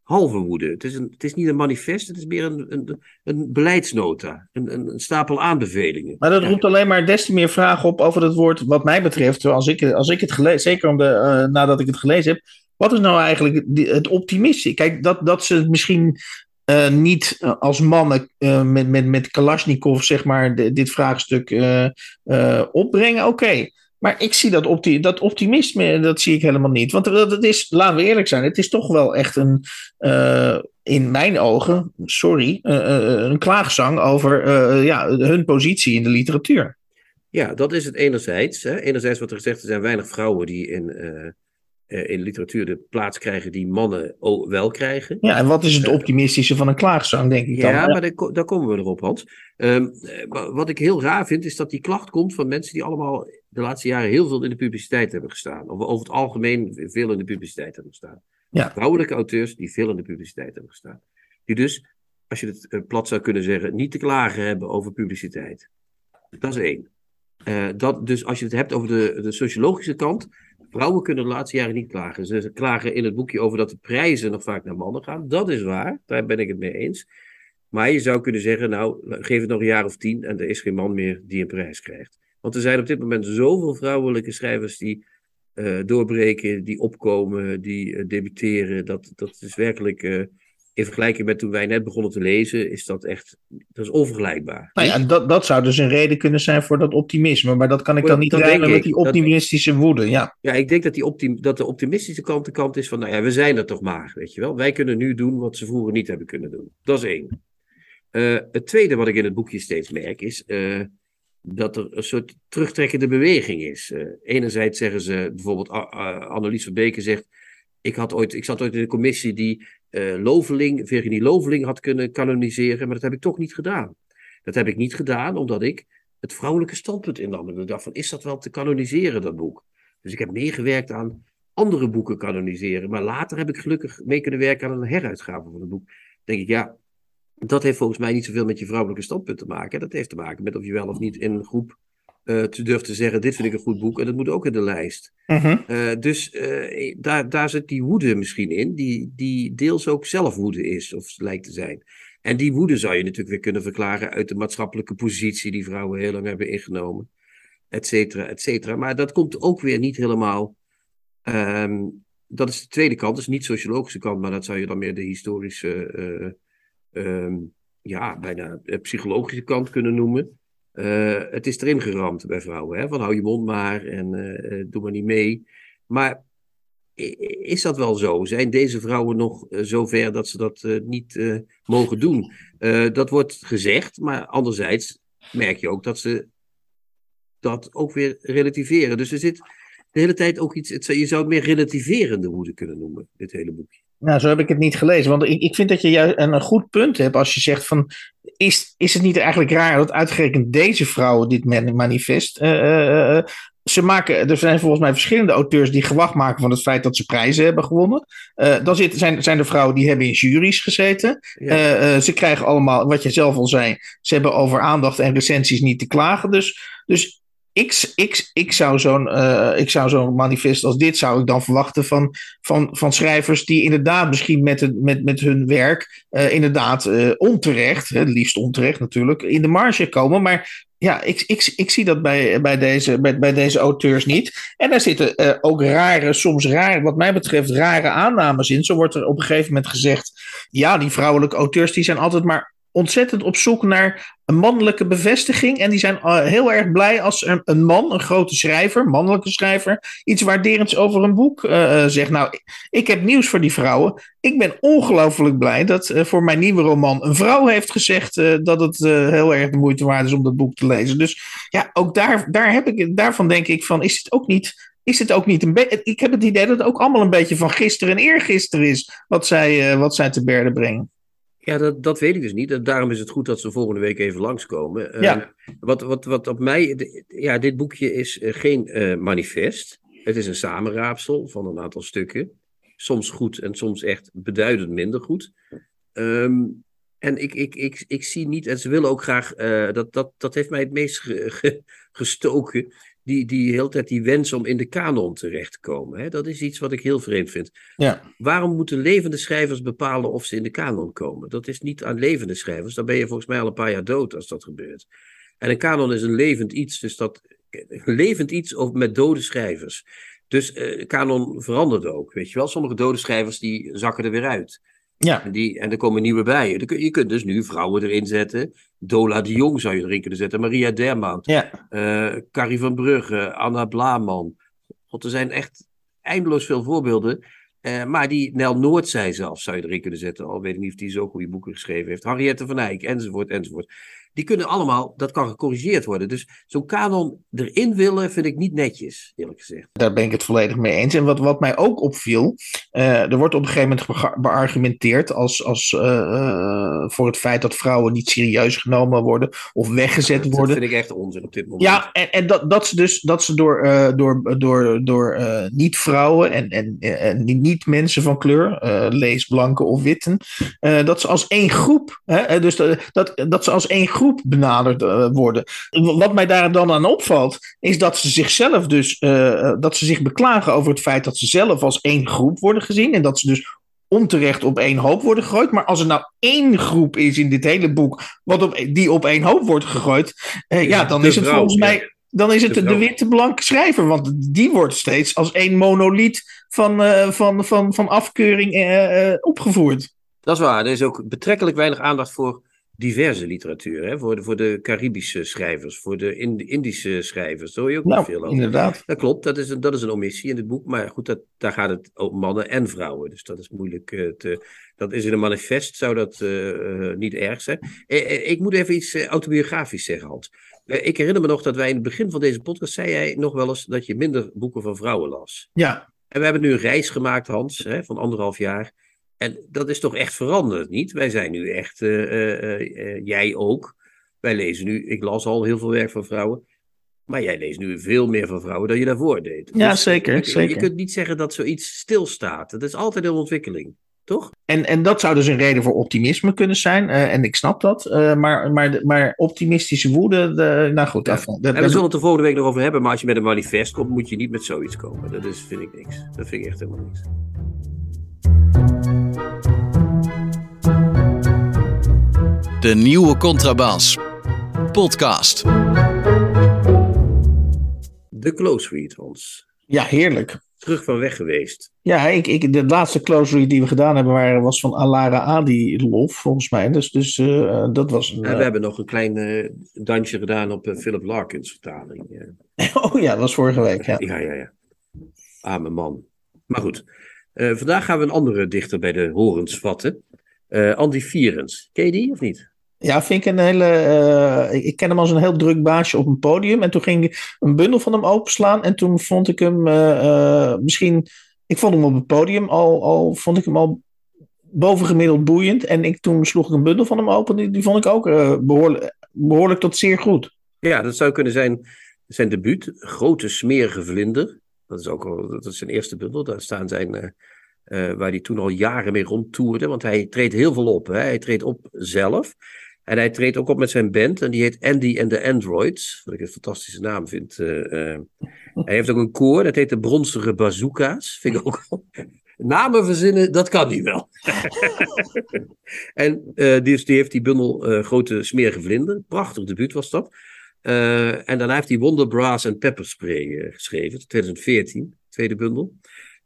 halve woede. Het is, een, het is niet een manifest, het is meer een, een, een beleidsnota, een, een, stapel aanbevelingen. Maar dat roept alleen maar des te meer vragen op over het woord, wat mij betreft, als ik, als ik het gelezen, zeker om de, uh, nadat ik het gelezen heb, wat is nou eigenlijk het optimisme? Kijk, dat, dat ze misschien uh, niet uh, als mannen uh, met, met, met Kalashnikov, zeg maar, de, dit vraagstuk opbrengen, oké. Okay. Maar ik zie dat, opti dat optimisme, dat zie ik helemaal niet. Want het is, laten we eerlijk zijn, het is toch wel echt een, uh, in mijn ogen, sorry, uh, uh, een klaagzang over ja, hun positie in de literatuur. Ja, dat is het enerzijds. Hè. Enerzijds wordt er gezegd, er zijn weinig vrouwen die in, in literatuur de plaats krijgen die mannen wel krijgen. Ja, en wat is het optimistische van een klaagzang, denk ik dan? Ja, maar daar, daar komen we erop, Hans. Um, wat ik heel raar vind, is dat die klacht komt van mensen die allemaal de laatste jaren heel veel in de publiciteit hebben gestaan. Of over het algemeen veel in de publiciteit hebben gestaan. Ja. Vrouwelijke auteurs die veel in de publiciteit hebben gestaan. Die dus, als je het eh, plat zou kunnen zeggen, niet te klagen hebben over publiciteit. Dat is één. Uh, dat, dus als je het hebt over de, de sociologische kant. Vrouwen kunnen de laatste jaren niet klagen. Ze klagen in het boekje over dat de prijzen nog vaak naar mannen gaan. Dat is waar, daar ben ik het mee eens. Maar je zou kunnen zeggen, nou, geef het nog een jaar of tien en er is geen man meer die een prijs krijgt. Want er zijn op dit moment zoveel vrouwelijke schrijvers die uh, doorbreken, die opkomen, die uh, debuteren. Dat, dat is werkelijk, uh, in vergelijking met toen wij net begonnen te lezen, is dat echt dat is onvergelijkbaar. Nou ja, dat, dat zou dus een reden kunnen zijn voor dat optimisme. Maar dat kan ik dan niet rijden met die optimistische dat, woede. Ja. ja, ik denk dat, die optim, dat de optimistische kant de kant is van, nou ja, we zijn er toch maar, weet je wel. Wij kunnen nu doen wat ze vroeger niet hebben kunnen doen. Dat is één. Het tweede wat ik in het boekje steeds merk is dat er een soort terugtrekkende beweging is. Uh, enerzijds zeggen ze, bijvoorbeeld Annelies van Beken zegt, ik, had ooit, ik zat ooit in een commissie die Loveling, Virginie Loveling had kunnen kanoniseren, maar dat heb ik toch niet gedaan. Dat heb ik niet gedaan omdat ik het vrouwelijke standpunt innam. En ik dacht van, is dat wel te kanoniseren, dat boek? Dus ik heb meegewerkt aan andere boeken kanoniseren. Maar later heb ik gelukkig mee kunnen werken aan een heruitgave van het boek. Denk ik, ja, dat heeft volgens mij niet zoveel met je vrouwelijke standpunt te maken. Dat heeft te maken met of je wel of niet in een groep uh, te durft te zeggen: Dit vind ik een goed boek en dat moet ook in de lijst. Uh-huh. Uh, dus uh, daar, daar zit die woede misschien in, die, die deels ook zelfwoede is, of lijkt te zijn. En die woede zou je natuurlijk weer kunnen verklaren uit de maatschappelijke positie die vrouwen heel lang hebben ingenomen, et cetera, et cetera. Maar dat komt ook weer niet helemaal. Um, dat is de tweede kant, dus niet sociologische kant, maar dat zou je dan meer de historische um, ja, bijna de psychologische kant kunnen noemen. Uh, het is erin geramd bij vrouwen, hè? van hou je mond maar en uh, doe maar niet mee. Maar is dat wel zo? Zijn deze vrouwen nog zover dat ze dat niet mogen doen? dat wordt gezegd, maar anderzijds merk je ook dat ze dat ook weer relativeren. Dus er zit de hele tijd ook iets, het, je zou het meer relativerende woede kunnen noemen, dit hele boekje. Nou, zo heb ik het niet gelezen. Want ik, ik vind dat je juist een, een goed punt hebt als je zegt van... Is, is het niet eigenlijk raar dat uitgerekend deze vrouwen dit manifest... Uh, uh, ze maken, er zijn volgens mij verschillende auteurs die gewacht maken van het feit dat ze prijzen hebben gewonnen. Dan zit, zijn, zijn er vrouwen die hebben in juries gezeten. Ja. Ze krijgen allemaal, wat je zelf al zei, ze hebben over aandacht en recensies niet te klagen. Dus, dus ik, ik, ik zou zo'n zo manifest als dit zou ik dan verwachten van, van, van schrijvers die inderdaad misschien met, met, met hun werk uh, inderdaad uh, onterecht, het liefst onterecht natuurlijk, in de marge komen. Maar ja, ik, ik, ik zie dat bij, bij, deze, bij deze auteurs niet. En daar zitten ook rare, soms rare, wat mij betreft, rare aannames in. Zo wordt er op een gegeven moment gezegd, ja, die vrouwelijke auteurs die zijn altijd maar ontzettend op zoek naar een mannelijke bevestiging. En die zijn uh, heel erg blij als een, een, man, een grote schrijver, mannelijke schrijver, iets waarderends over een boek uh, zegt. Nou, ik heb nieuws voor die vrouwen. Ik ben ongelooflijk blij dat voor mijn nieuwe roman een vrouw heeft gezegd dat het heel erg de moeite waard is om dat boek te lezen. Dus ja, ook daar, daar heb ik, daarvan denk ik van, is het ook niet is het ook niet een beetje. Ik heb het idee dat het ook allemaal een beetje van gisteren en eergisteren is. Wat zij, wat zij te berden brengen. Ja, dat, dat weet ik dus niet. Daarom is het goed dat ze volgende week even langskomen. Ja. Uh, wat, wat, wat op mij. Ja, dit boekje is uh, geen uh, manifest. Het is een samenraapsel van een aantal stukken. Soms goed en soms echt beduidend minder goed. Um, en ik, ik, ik, ik zie niet, en ze willen ook graag, dat, dat, dat heeft mij het meest ge, ge, gestoken die, die hele tijd die wens om in de kanon terecht te komen. Hè? Dat is iets wat ik heel vreemd vind. Ja. Waarom moeten levende schrijvers bepalen of ze in de kanon komen? Dat is niet aan levende schrijvers. Dan ben je volgens mij al een paar jaar dood als dat gebeurt. En een kanon is een levend iets, dus dat levend iets of met dode schrijvers. Dus uh, kanon verandert ook, weet je wel. Sommige dode schrijvers die zakken er weer uit. Ja. En, die, en er komen nieuwe bij. Je kunt dus nu vrouwen erin zetten. Dola de Jong zou je erin kunnen zetten. Maria Dermant. Ja. Uh, Carrie van Brugge. Anna Blaman. God, er zijn echt eindeloos veel voorbeelden. Uh, maar die Nel Noordzij zelf zou je erin kunnen zetten. Al weet ik niet of die zo goede boeken geschreven heeft. Henriette van Eyck, enzovoort, enzovoort. Die kunnen allemaal, dat kan gecorrigeerd worden. Dus zo'n kanon erin willen vind ik niet netjes, eerlijk gezegd. Daar ben ik het volledig mee eens. En wat, wat mij ook opviel, uh, er wordt op een gegeven moment beargumenteerd als, als, uh, uh, voor het feit dat vrouwen niet serieus genomen worden of weggezet dat worden. Dat vind ik echt onzin op dit moment. Ja, en, en dat, dat ze dus dat ze door, door, door, door niet-vrouwen en, en, en niet mensen van kleur, lees blanke of witten, dat ze als één groep, hè, dus dat, dat ze als één groep groep benaderd uh, worden. Wat mij daar dan aan opvalt, is dat ze zichzelf dus, uh, dat ze zich beklagen over het feit dat ze zelf als één groep worden gezien en dat ze dus onterecht op één hoop worden gegooid. Maar als er nou één groep is in dit hele boek wat op, die op één hoop wordt gegooid, uh, ja, dan is het vrouw, volgens mij. Dan is het de, de, witte blanke schrijver, want die wordt steeds als één monoliet van, uh, van, van, van afkeuring uh, opgevoerd. Dat is waar. Er is ook betrekkelijk weinig aandacht voor diverse literatuur. Hè? Voor, de, voor de Caribische schrijvers, voor de Indische schrijvers. Daar hoor je ook nou, niet veel over. Inderdaad. Dat klopt, dat is, een, dat is een omissie in het boek. Maar goed, dat, daar gaat het om mannen en vrouwen. Dus dat is moeilijk uh, te. Dat is in een manifest, zou dat uh, uh, niet erg zijn. ik moet even iets autobiografisch zeggen, Hans. ik herinner me nog dat wij in het begin van deze podcast. zei jij nog wel eens dat je minder boeken van vrouwen las. Ja. En we hebben nu een reis gemaakt, Hans, hè, van anderhalf jaar. En dat is toch echt veranderd, niet? Wij zijn nu echt, uh, uh, uh, jij ook. Wij lezen nu, ik las al heel veel werk van vrouwen. Maar jij leest nu veel meer van vrouwen dan je daarvoor deed. Ja, dus, zeker, je, zeker. Je kunt niet zeggen dat zoiets stilstaat. Het is altijd een ontwikkeling, toch? En, en dat zou dus een reden voor optimisme kunnen zijn. en ik snap dat. maar, maar, maar optimistische woede, de, nou goed. Ja. Af, en we zullen het de volgende week nog over hebben. Maar als je met een manifest komt, moet je niet met zoiets komen. Dat is, vind ik niks. Dat vind ik echt helemaal niks. De nieuwe Contrabas. Podcast. De close read, Hans. Ja, heerlijk. Terug van weg geweest. Ja, ik, ik, de laatste close read die we gedaan hebben waren, was van Alara Adi Lof, volgens mij. Dus, dus uh, dat was een, en we hebben nog een klein uh, dansje gedaan op uh, Philip Larkins vertaling. oh ja, dat was vorige week. Ja, ja, ja. ja. Ah, mijn man. Maar goed. Uh, vandaag gaan we een andere dichter bij de horens vatten. Uh, Andy Vierens. Ken je die of niet? Ja, vind ik een hele. Uh, ik ken hem als een heel druk baasje op een podium. En toen ging ik een bundel van hem openslaan. En toen vond ik hem misschien. Ik vond hem op het podium al, al, vond ik hem al bovengemiddeld boeiend. En ik, toen sloeg ik een bundel van hem open. Die, die vond ik ook behoorlijk, behoorlijk tot zeer goed. Ja, dat zou kunnen zijn zijn debuut. Grote smerige vlinder. Dat is ook al, dat is zijn eerste bundel. Daar staan zijn, uh, uh, waar hij toen al jaren mee rondtoerde. Want hij treedt heel veel op. Hè. Hij treedt op zelf. En hij treedt ook op met zijn band. En die heet Andy and the Androids. Wat ik een fantastische naam vind. hij heeft ook een koor. Dat heet de Bronstige Bazooka's. Vind ik ook Namen verzinnen, dat kan hij wel. en uh, die, heeft die bundel Grote Smerige Vlinder. Prachtig debuut was dat. Uh, en daarna heeft hij Wonder Brass en Pepper Spray geschreven. 2014, tweede bundel.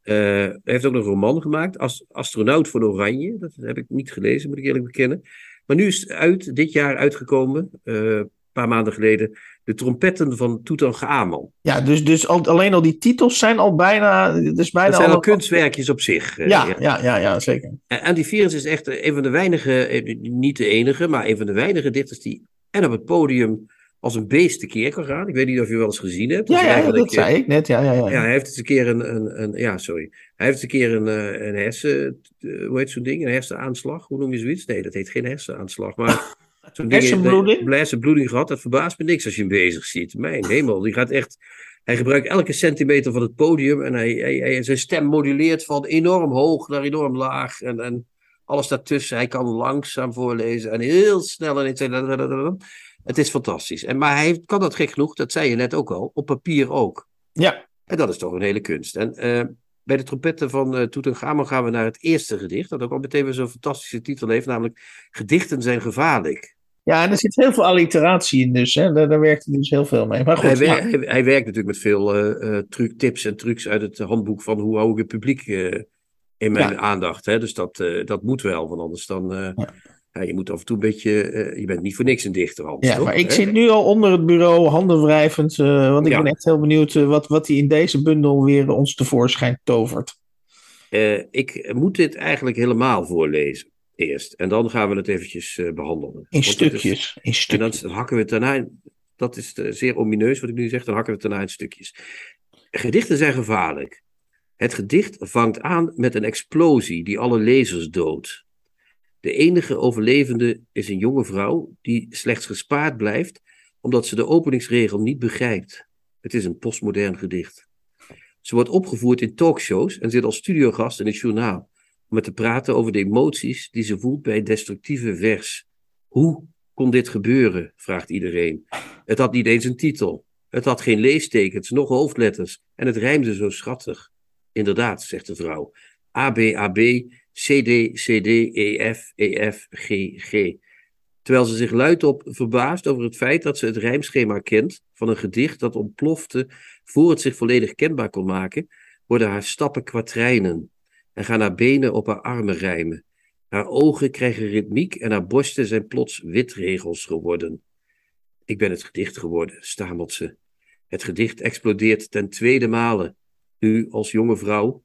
hij heeft ook een roman gemaakt. As, Astronaut van Oranje. Dat heb ik niet gelezen, moet ik eerlijk bekennen. Maar nu is het uit, dit jaar uitgekomen. een paar maanden geleden de trompetten van Tutankhamon. Ja, dus, dus al, alleen al die titels zijn al bijna... Dus bijna dat zijn al, kunstwerkjes op zich. Ja, ja, ja, ja, ja zeker. En Andy Vierens is echt een van de weinige, eh, niet de enige, maar een van de weinige dichters die en op het podium als een beest tekeer kan gaan. Ik weet niet of je wel eens gezien hebt. Ja, ja, dat zei ik net. Ja, ja, ja. ja, hij heeft eens een keer een, een, een ja, sorry. Hij heeft een keer een, eh, een hersen, eh, hoe heet zo'n ding? Een hersenaanslag? Hoe noem je zoiets? Nee, dat heet geen hersenaanslag, maar... Zo'n hersenbloeding? Hersenbloeding gehad, dat verbaast me niks als je hem bezig ziet. Mijn hemel, die gaat echt... Hij gebruikt elke centimeter van het podium en hij, hij, hij, zijn stem moduleert van enorm hoog naar enorm laag. En, en alles daartussen. Hij kan langzaam voorlezen en heel snel. En het is fantastisch. En, maar hij kan dat gek genoeg, dat zei je net ook al, op papier ook. Ja. En dat is toch een hele kunst. En uh, bij de trompetten van uh, Toetengamon gaan we naar het eerste gedicht. Dat ook al meteen weer zo'n fantastische titel heeft, namelijk Gedichten zijn gevaarlijk. Ja, en er zit heel veel alliteratie in, dus hè? Daar, daar werkt hij dus heel veel mee. Maar goed, hij, wer hij, hij, werkt natuurlijk met veel uh, truc, tips en trucs uit het handboek van hoe hou ik het publiek in mijn ja. aandacht. Hè? Dus dat, dat moet wel, want anders dan. Ja. Je moet af en toe een beetje. je bent niet voor niks een dichter. Ja, toch? maar ik zit nu al onder het bureau, handen wrijvend. want ik ja. ben echt heel benieuwd wat, wat hij in deze bundel weer ons tevoorschijn tovert. ik moet dit eigenlijk helemaal voorlezen eerst. En dan gaan we het eventjes behandelen. In stukjes. Is, in stukjes. En dan hakken we het daarna, dat is zeer omineus wat ik nu zeg, dan hakken we het daarna in stukjes. Gedichten zijn gevaarlijk. Het gedicht vangt aan met een explosie die alle lezers doodt. De enige overlevende is een jonge vrouw die slechts gespaard blijft omdat ze de openingsregel niet begrijpt. Het is een postmodern gedicht. Ze wordt opgevoerd in talkshows en zit als studiogast in het journaal om te praten over de emoties die ze voelt bij destructieve vers. Hoe kon dit gebeuren? vraagt iedereen. Het had niet eens een titel. Het had geen leestekens, nog hoofdletters. En het rijmde zo schattig. Inderdaad, zegt de vrouw. A, B, A, B, C, D, C, D, E, F, E, F, G, G. Terwijl ze zich luidop verbaast over het feit dat ze het rijmschema kent van een gedicht dat ontplofte voor het zich volledig kenbaar kon maken, worden haar stappen kwatrijnen en gaan haar benen op haar armen rijmen. Haar ogen krijgen ritmiek en haar borsten zijn plots witregels geworden. Ik ben het gedicht geworden, stamelt ze. Het gedicht explodeert ten tweede male, nu als jonge vrouw.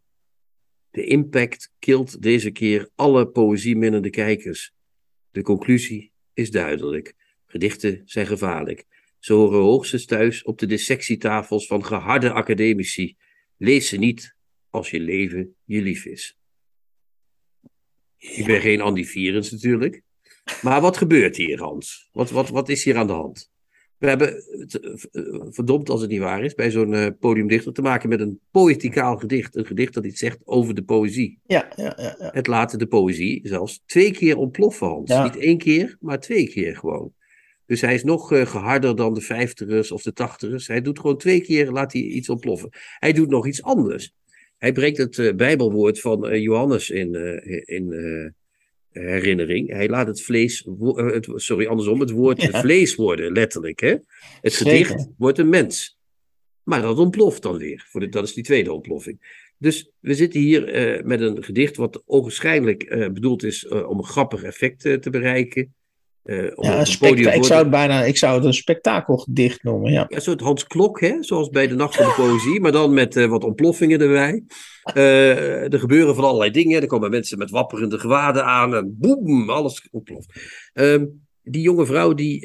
De impact kilt deze keer alle poëzieminnende kijkers. De conclusie is duidelijk. Gedichten zijn gevaarlijk. Ze horen hoogstens thuis op de dissectietafels van geharde academici. Lees ze niet als je leven je lief is. Ik ben geen antivirus natuurlijk. Maar wat gebeurt hier, Hans? Wat, wat, wat is hier aan de hand? We hebben, eh, verdomd als het niet waar is, bij zo'n uh, podiumdichter te maken met een poëticaal gedicht. Een gedicht dat iets zegt over de poëzie. Ja, ja, ja, ja. Het laat de poëzie zelfs twee keer ontploffen, Hans. Ja. Niet één keer, maar twee keer gewoon. Dus hij is nog uh, geharder dan de vijftigers of de tachtigers. Hij doet gewoon twee keer, laat hij iets ontploffen. Hij doet nog iets anders. Hij brengt het uh, Bijbelwoord van uh, Johannes in, in herinnering. Hij laat het vlees, het, sorry, andersom, het woord ja. vlees worden, letterlijk. Hè? Het Zeker. gedicht wordt een mens. Maar dat ontploft dan weer. Voor de, dat is die tweede ontploffing. Dus we zitten hier met een gedicht wat ogenschijnlijk bedoeld is om een grappig effect te bereiken. Uh, ja, ik, zou het bijna, ik zou het een spektakelgedicht noemen. Ja. Ja, een soort Hans Klok, hè? zoals bij de Nacht van de Poëzie, maar dan met uh, wat ontploffingen erbij. Uh, er gebeuren van allerlei dingen. Er komen mensen met wapperende gewaden aan en boem, alles ontploft. Um, die jonge vrouw, die,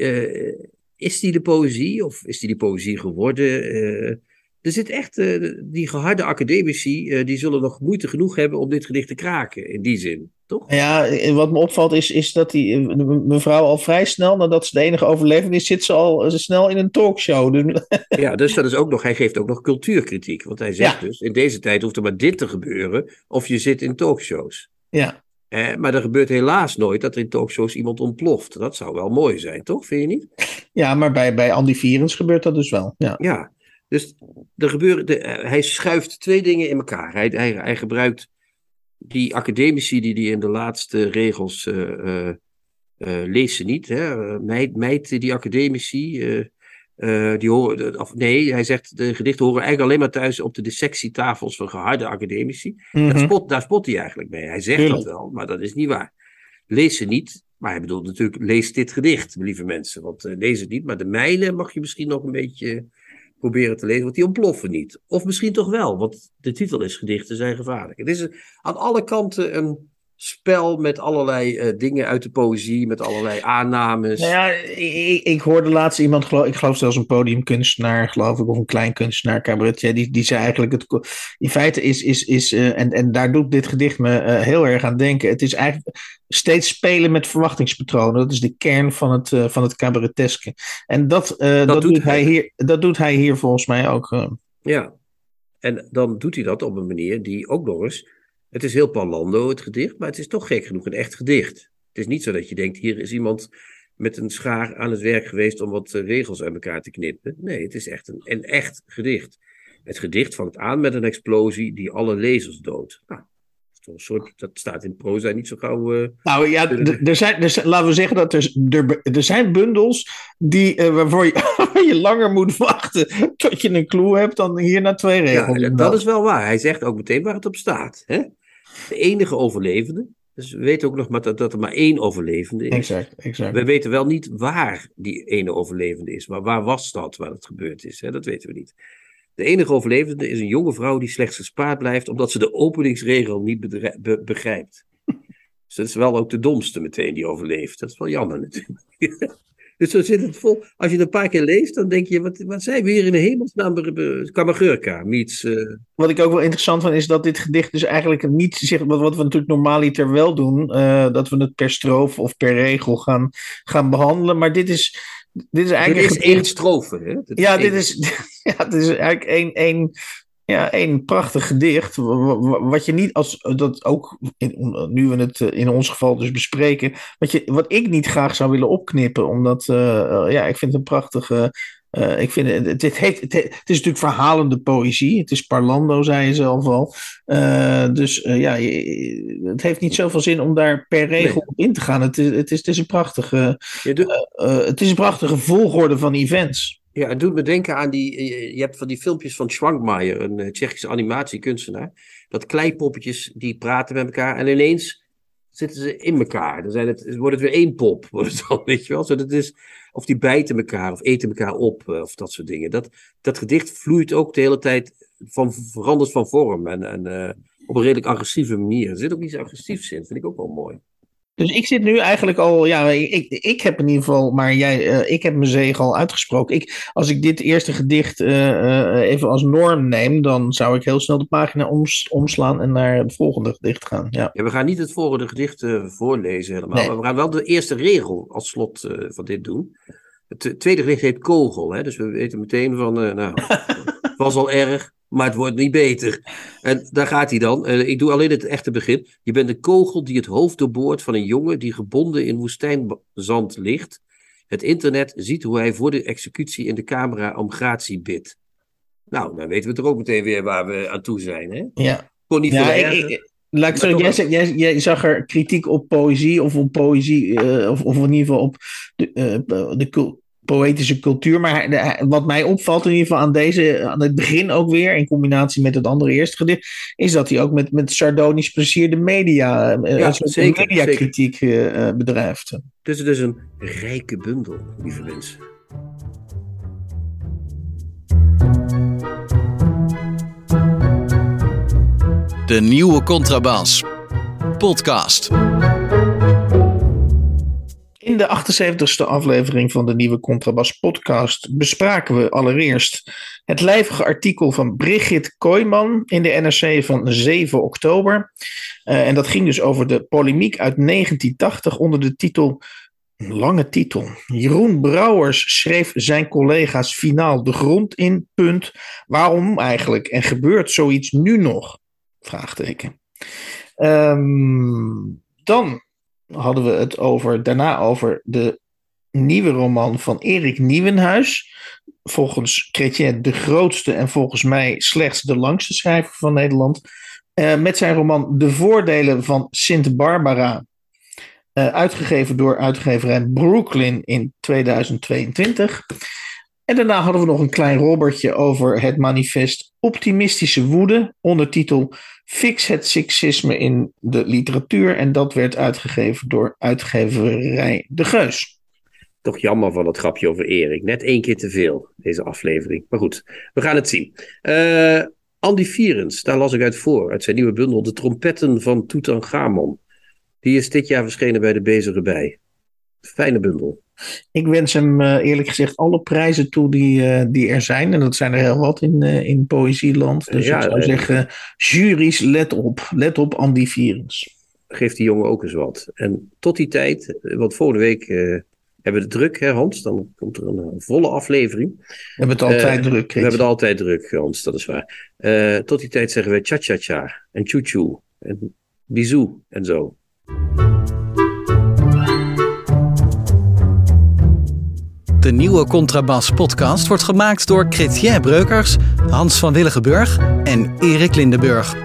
is die de poëzie of is die de poëzie geworden? Er zit echt, eh, die geharde academici, eh, die zullen nog moeite genoeg hebben om dit gedicht te kraken, in die zin, toch? Ja, eh, wat me opvalt is, is dat die mevrouw al vrij snel, nadat ze de enige overlevende is, zit ze al eh, snel in een talkshow. Dus, Ja, dus dat is ook nog, hij geeft ook nog cultuurkritiek. Want hij zegt Ja. dus, in deze tijd hoeft er maar dit te gebeuren, of je zit in talkshows. ja. Eh, maar er gebeurt helaas nooit dat er in talkshows iemand ontploft. Dat zou wel mooi zijn, toch? Vind je niet? ja, maar bij, bij Andy Vierens gebeurt dat dus wel. Ja. Ja, dus er gebeuren, de, eh, hij schuift twee dingen in elkaar. Hij, hij, hij gebruikt die academici die in de laatste regels eh, lees ze niet. Hè? Meid, meid die academici, die horen, of nee, hij zegt de gedichten horen eigenlijk alleen maar thuis op de dissectietafels van geharde academici. Dat Mhm. spot, daar spot hij eigenlijk mee. Hij zegt Tuurlijk. dat wel, maar dat is niet waar. Lees ze niet, maar hij bedoelt natuurlijk, lees dit gedicht, lieve mensen. Want lees het niet, maar de mijne mag je misschien nog een beetje proberen te lezen, want die ontploffen niet. Of misschien toch wel, want de titel is Gedichten zijn gevaarlijk. Het is aan alle kanten een spel met allerlei eh, dingen uit de poëzie, met allerlei aannames. Nou ja, ik, ik hoorde laatst iemand, geloof, ik geloof zelfs een podiumkunstenaar, geloof ik, of een klein kunstenaar, cabaretier, die, die zei eigenlijk, het, in feite is, is, is eh, en, en daar doet dit gedicht me eh, heel erg aan denken, het is eigenlijk steeds spelen met verwachtingspatronen. Dat is de kern van het, van het cabareteske. En dat, eh, dat, doet hij hier, dat doet hij hier volgens mij ook. Ja, en dan doet hij dat op een manier die ook nog eens. Het is heel Palando, het gedicht, maar het is toch gek genoeg een echt gedicht. Het is niet zo dat je denkt: hier is iemand met een schaar aan het werk geweest om wat eh, regels uit elkaar te knippen. Nee, het is echt een, een echt gedicht. Het gedicht vangt aan met een explosie die alle lezers doodt. Nou, een soort, dat staat in proza niet zo gauw. eh, Nou ja, er zijn, er zijn, laten we zeggen dat er, er, er zijn bundels die, eh, waarvoor je, langer moet wachten tot je een clue hebt dan hier na twee regels. Ja, dat is wel waar. Hij zegt ook meteen waar het op staat. Hè? De enige overlevende. Dus we weten ook nog maar dat, dat er maar één overlevende is. Exact, exact. We weten wel niet waar die ene overlevende is. Maar waar was dat waar het gebeurd is? Hè? Dat weten we niet. De enige overlevende is een jonge vrouw die slechts gespaard blijft omdat ze de openingsregel niet be- begrijpt. Dus dat is wel ook de domste meteen die overleeft. Dat is wel jammer natuurlijk. Dus zo zit het vol. Als je het een paar keer leest, dan denk je, wat, wat zijn we hier in de hemelsnaam? Kamagurka meets... eh, Wat ik ook wel interessant vind, is dat dit gedicht dus eigenlijk niet zegt, wat, wat we natuurlijk normaliter wel doen, eh, dat we het per strofe of per regel gaan, gaan behandelen. Maar dit is, dit is Dit eigenlijk is één strofe. Hè? Dit Ja, één- dit is, ja, het is eigenlijk één, één, ja, één prachtig gedicht. wa- wa- Wat je niet als dat ook in, nu we het eh, in ons geval dus bespreken. Wat, je, wat ik niet graag zou willen opknippen. Omdat eh, eh, ja, ik vind het een prachtige. ik vind het, het, heeft, het, het is natuurlijk verhalende poëzie. Het is parlando, zei je zelf al. Dus ja, je- het heeft niet zoveel zin om daar per regel op in te gaan. Het is, het is, het is een prachtige. Het is een prachtige volgorde van events. Ja, het doet me denken aan die. eh, Je hebt van die filmpjes van Schwankmaier, een eh, Tsjechische animatiekunstenaar. Dat kleipoppetjes die praten met elkaar en ineens zitten ze in elkaar. Dan zijn het, wordt het weer één pop, wordt het dan, weet je wel? Zo, dat is, of die bijten elkaar of eten elkaar op eh, of dat soort dingen. Dat, dat gedicht vloeit ook de hele tijd, van, verandert van vorm en, en op een redelijk agressieve manier. Er zit ook iets agressiefs in, vind ik ook wel mooi. Dus ik zit nu eigenlijk al, ja, ik, ik heb in ieder geval, maar jij, eh, ik heb mijn zege al uitgesproken. Ik, als ik dit eerste gedicht eh, eh, even als norm neem, dan zou ik heel snel de pagina oms- omslaan en naar het volgende gedicht gaan. Ja. Ja, we gaan niet het volgende gedicht voorlezen helemaal, Nee. maar we gaan wel de eerste regel als slot van dit doen. Het tweede gedicht heet Kogel, hè? dus we weten meteen van, eh, nou, het was al erg, maar het wordt niet beter. En daar gaat hij dan. Eh, ik doe alleen het echte begin. Je bent de kogel die het hoofd doorboort van een jongen die gebonden in woestijnzand ligt. Het internet ziet hoe hij voor de executie in de camera om gratie bidt. Nou, dan weten we toch ook meteen weer waar we aan toe zijn, hè? ja. Kon niet Ja, ik, laat ik zo, jij, zag er kritiek op poëzie of op poëzie, eh, of, of in ieder geval op de, eh, de poëtische cultuur. Maar hij- wat mij opvalt in ieder geval aan deze, aan het begin ook weer, in combinatie met het andere eerste gedicht, is dat hij ook met, met sardonisch plezier de media, eh, Ja, een soort zeker, mediakritiek eh, eh, bedrijft. Dus het is een rijke bundel, lieve mensen. De nieuwe Contrabas. Podcast. In de 78ste aflevering van de nieuwe Contrabas podcast bespraken we allereerst het lijvige artikel van Brigitte Kooijman in de NRC van 7 oktober. Uh, en dat ging dus over de polemiek uit 1980 onder de titel, lange titel. Jeroen Brouwers schreef zijn collega's finaal de grond in, punt. Waarom eigenlijk? En gebeurt zoiets nu nog? Vraagteken. Um, dan hadden we het over, daarna over de nieuwe roman van Erik Nieuwenhuis. Volgens Chrétien de grootste en volgens mij slechts de langste schrijver van Nederland. Uh, met zijn roman De Voordelen van Sint Barbara. Uh, uitgegeven door uitgeverij Brooklyn in 2022. En daarna hadden we nog een klein robbertje over het manifest Optimistische Woede, ondertitel Fix het seksisme in de literatuur. En dat werd uitgegeven door uitgeverij De Geus. Toch jammer van het grapje over Erik. Net één keer te veel, deze aflevering. Maar goed, we gaan het zien. Uh, Andy Vierens, daar las ik uit voor, uit zijn nieuwe bundel De Trompetten van Tutankhamon. Die is dit jaar verschenen bij de Bezige Bij. Fijne bundel. Ik wens hem uh, eerlijk gezegd alle prijzen toe die, uh, die er zijn. En dat zijn er heel wat in, uh, in Poëzieland. Dus ja, ik zou zeggen, juries, let op. Let op Andy Vierens. Geef die jongen ook eens wat. En tot die tijd, want volgende week hebben we het druk, hè Hans? Dan komt er een volle aflevering. We hebben het altijd druk. We hebben het altijd druk, Hans, dat is waar. tot die tijd zeggen we cha-cha-cha en choo-choo en bisou en zo. De nieuwe Contrabas podcast wordt gemaakt door Chrétien Breukers, Hans van Willigenburg en Erik Lindenburg.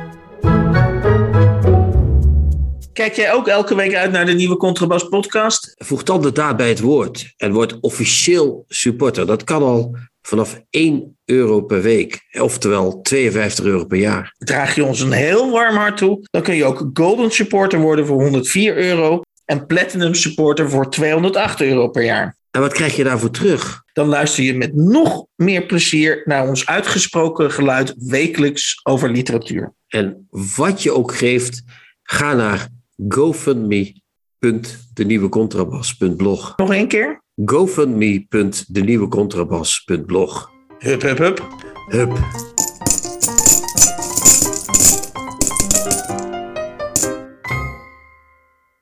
Kijk jij ook elke week uit naar de nieuwe Contrabas podcast? Voeg dan de daad bij het woord en word officieel supporter. Dat kan al vanaf 1 euro per week, oftewel 52 euro per jaar. Draag je ons een heel warm hart toe, dan kun je ook Golden Supporter worden voor 104 euro en Platinum Supporter voor 208 euro per jaar. En wat krijg je daarvoor terug? Dan luister je met nog meer plezier naar ons uitgesproken geluid wekelijks over literatuur. En wat je ook geeft, ga naar gofundme.denieuwecontrabas.blog. Nog één keer? gofundme.denieuwecontrabas.blog. Hup, hup, hup. Hup.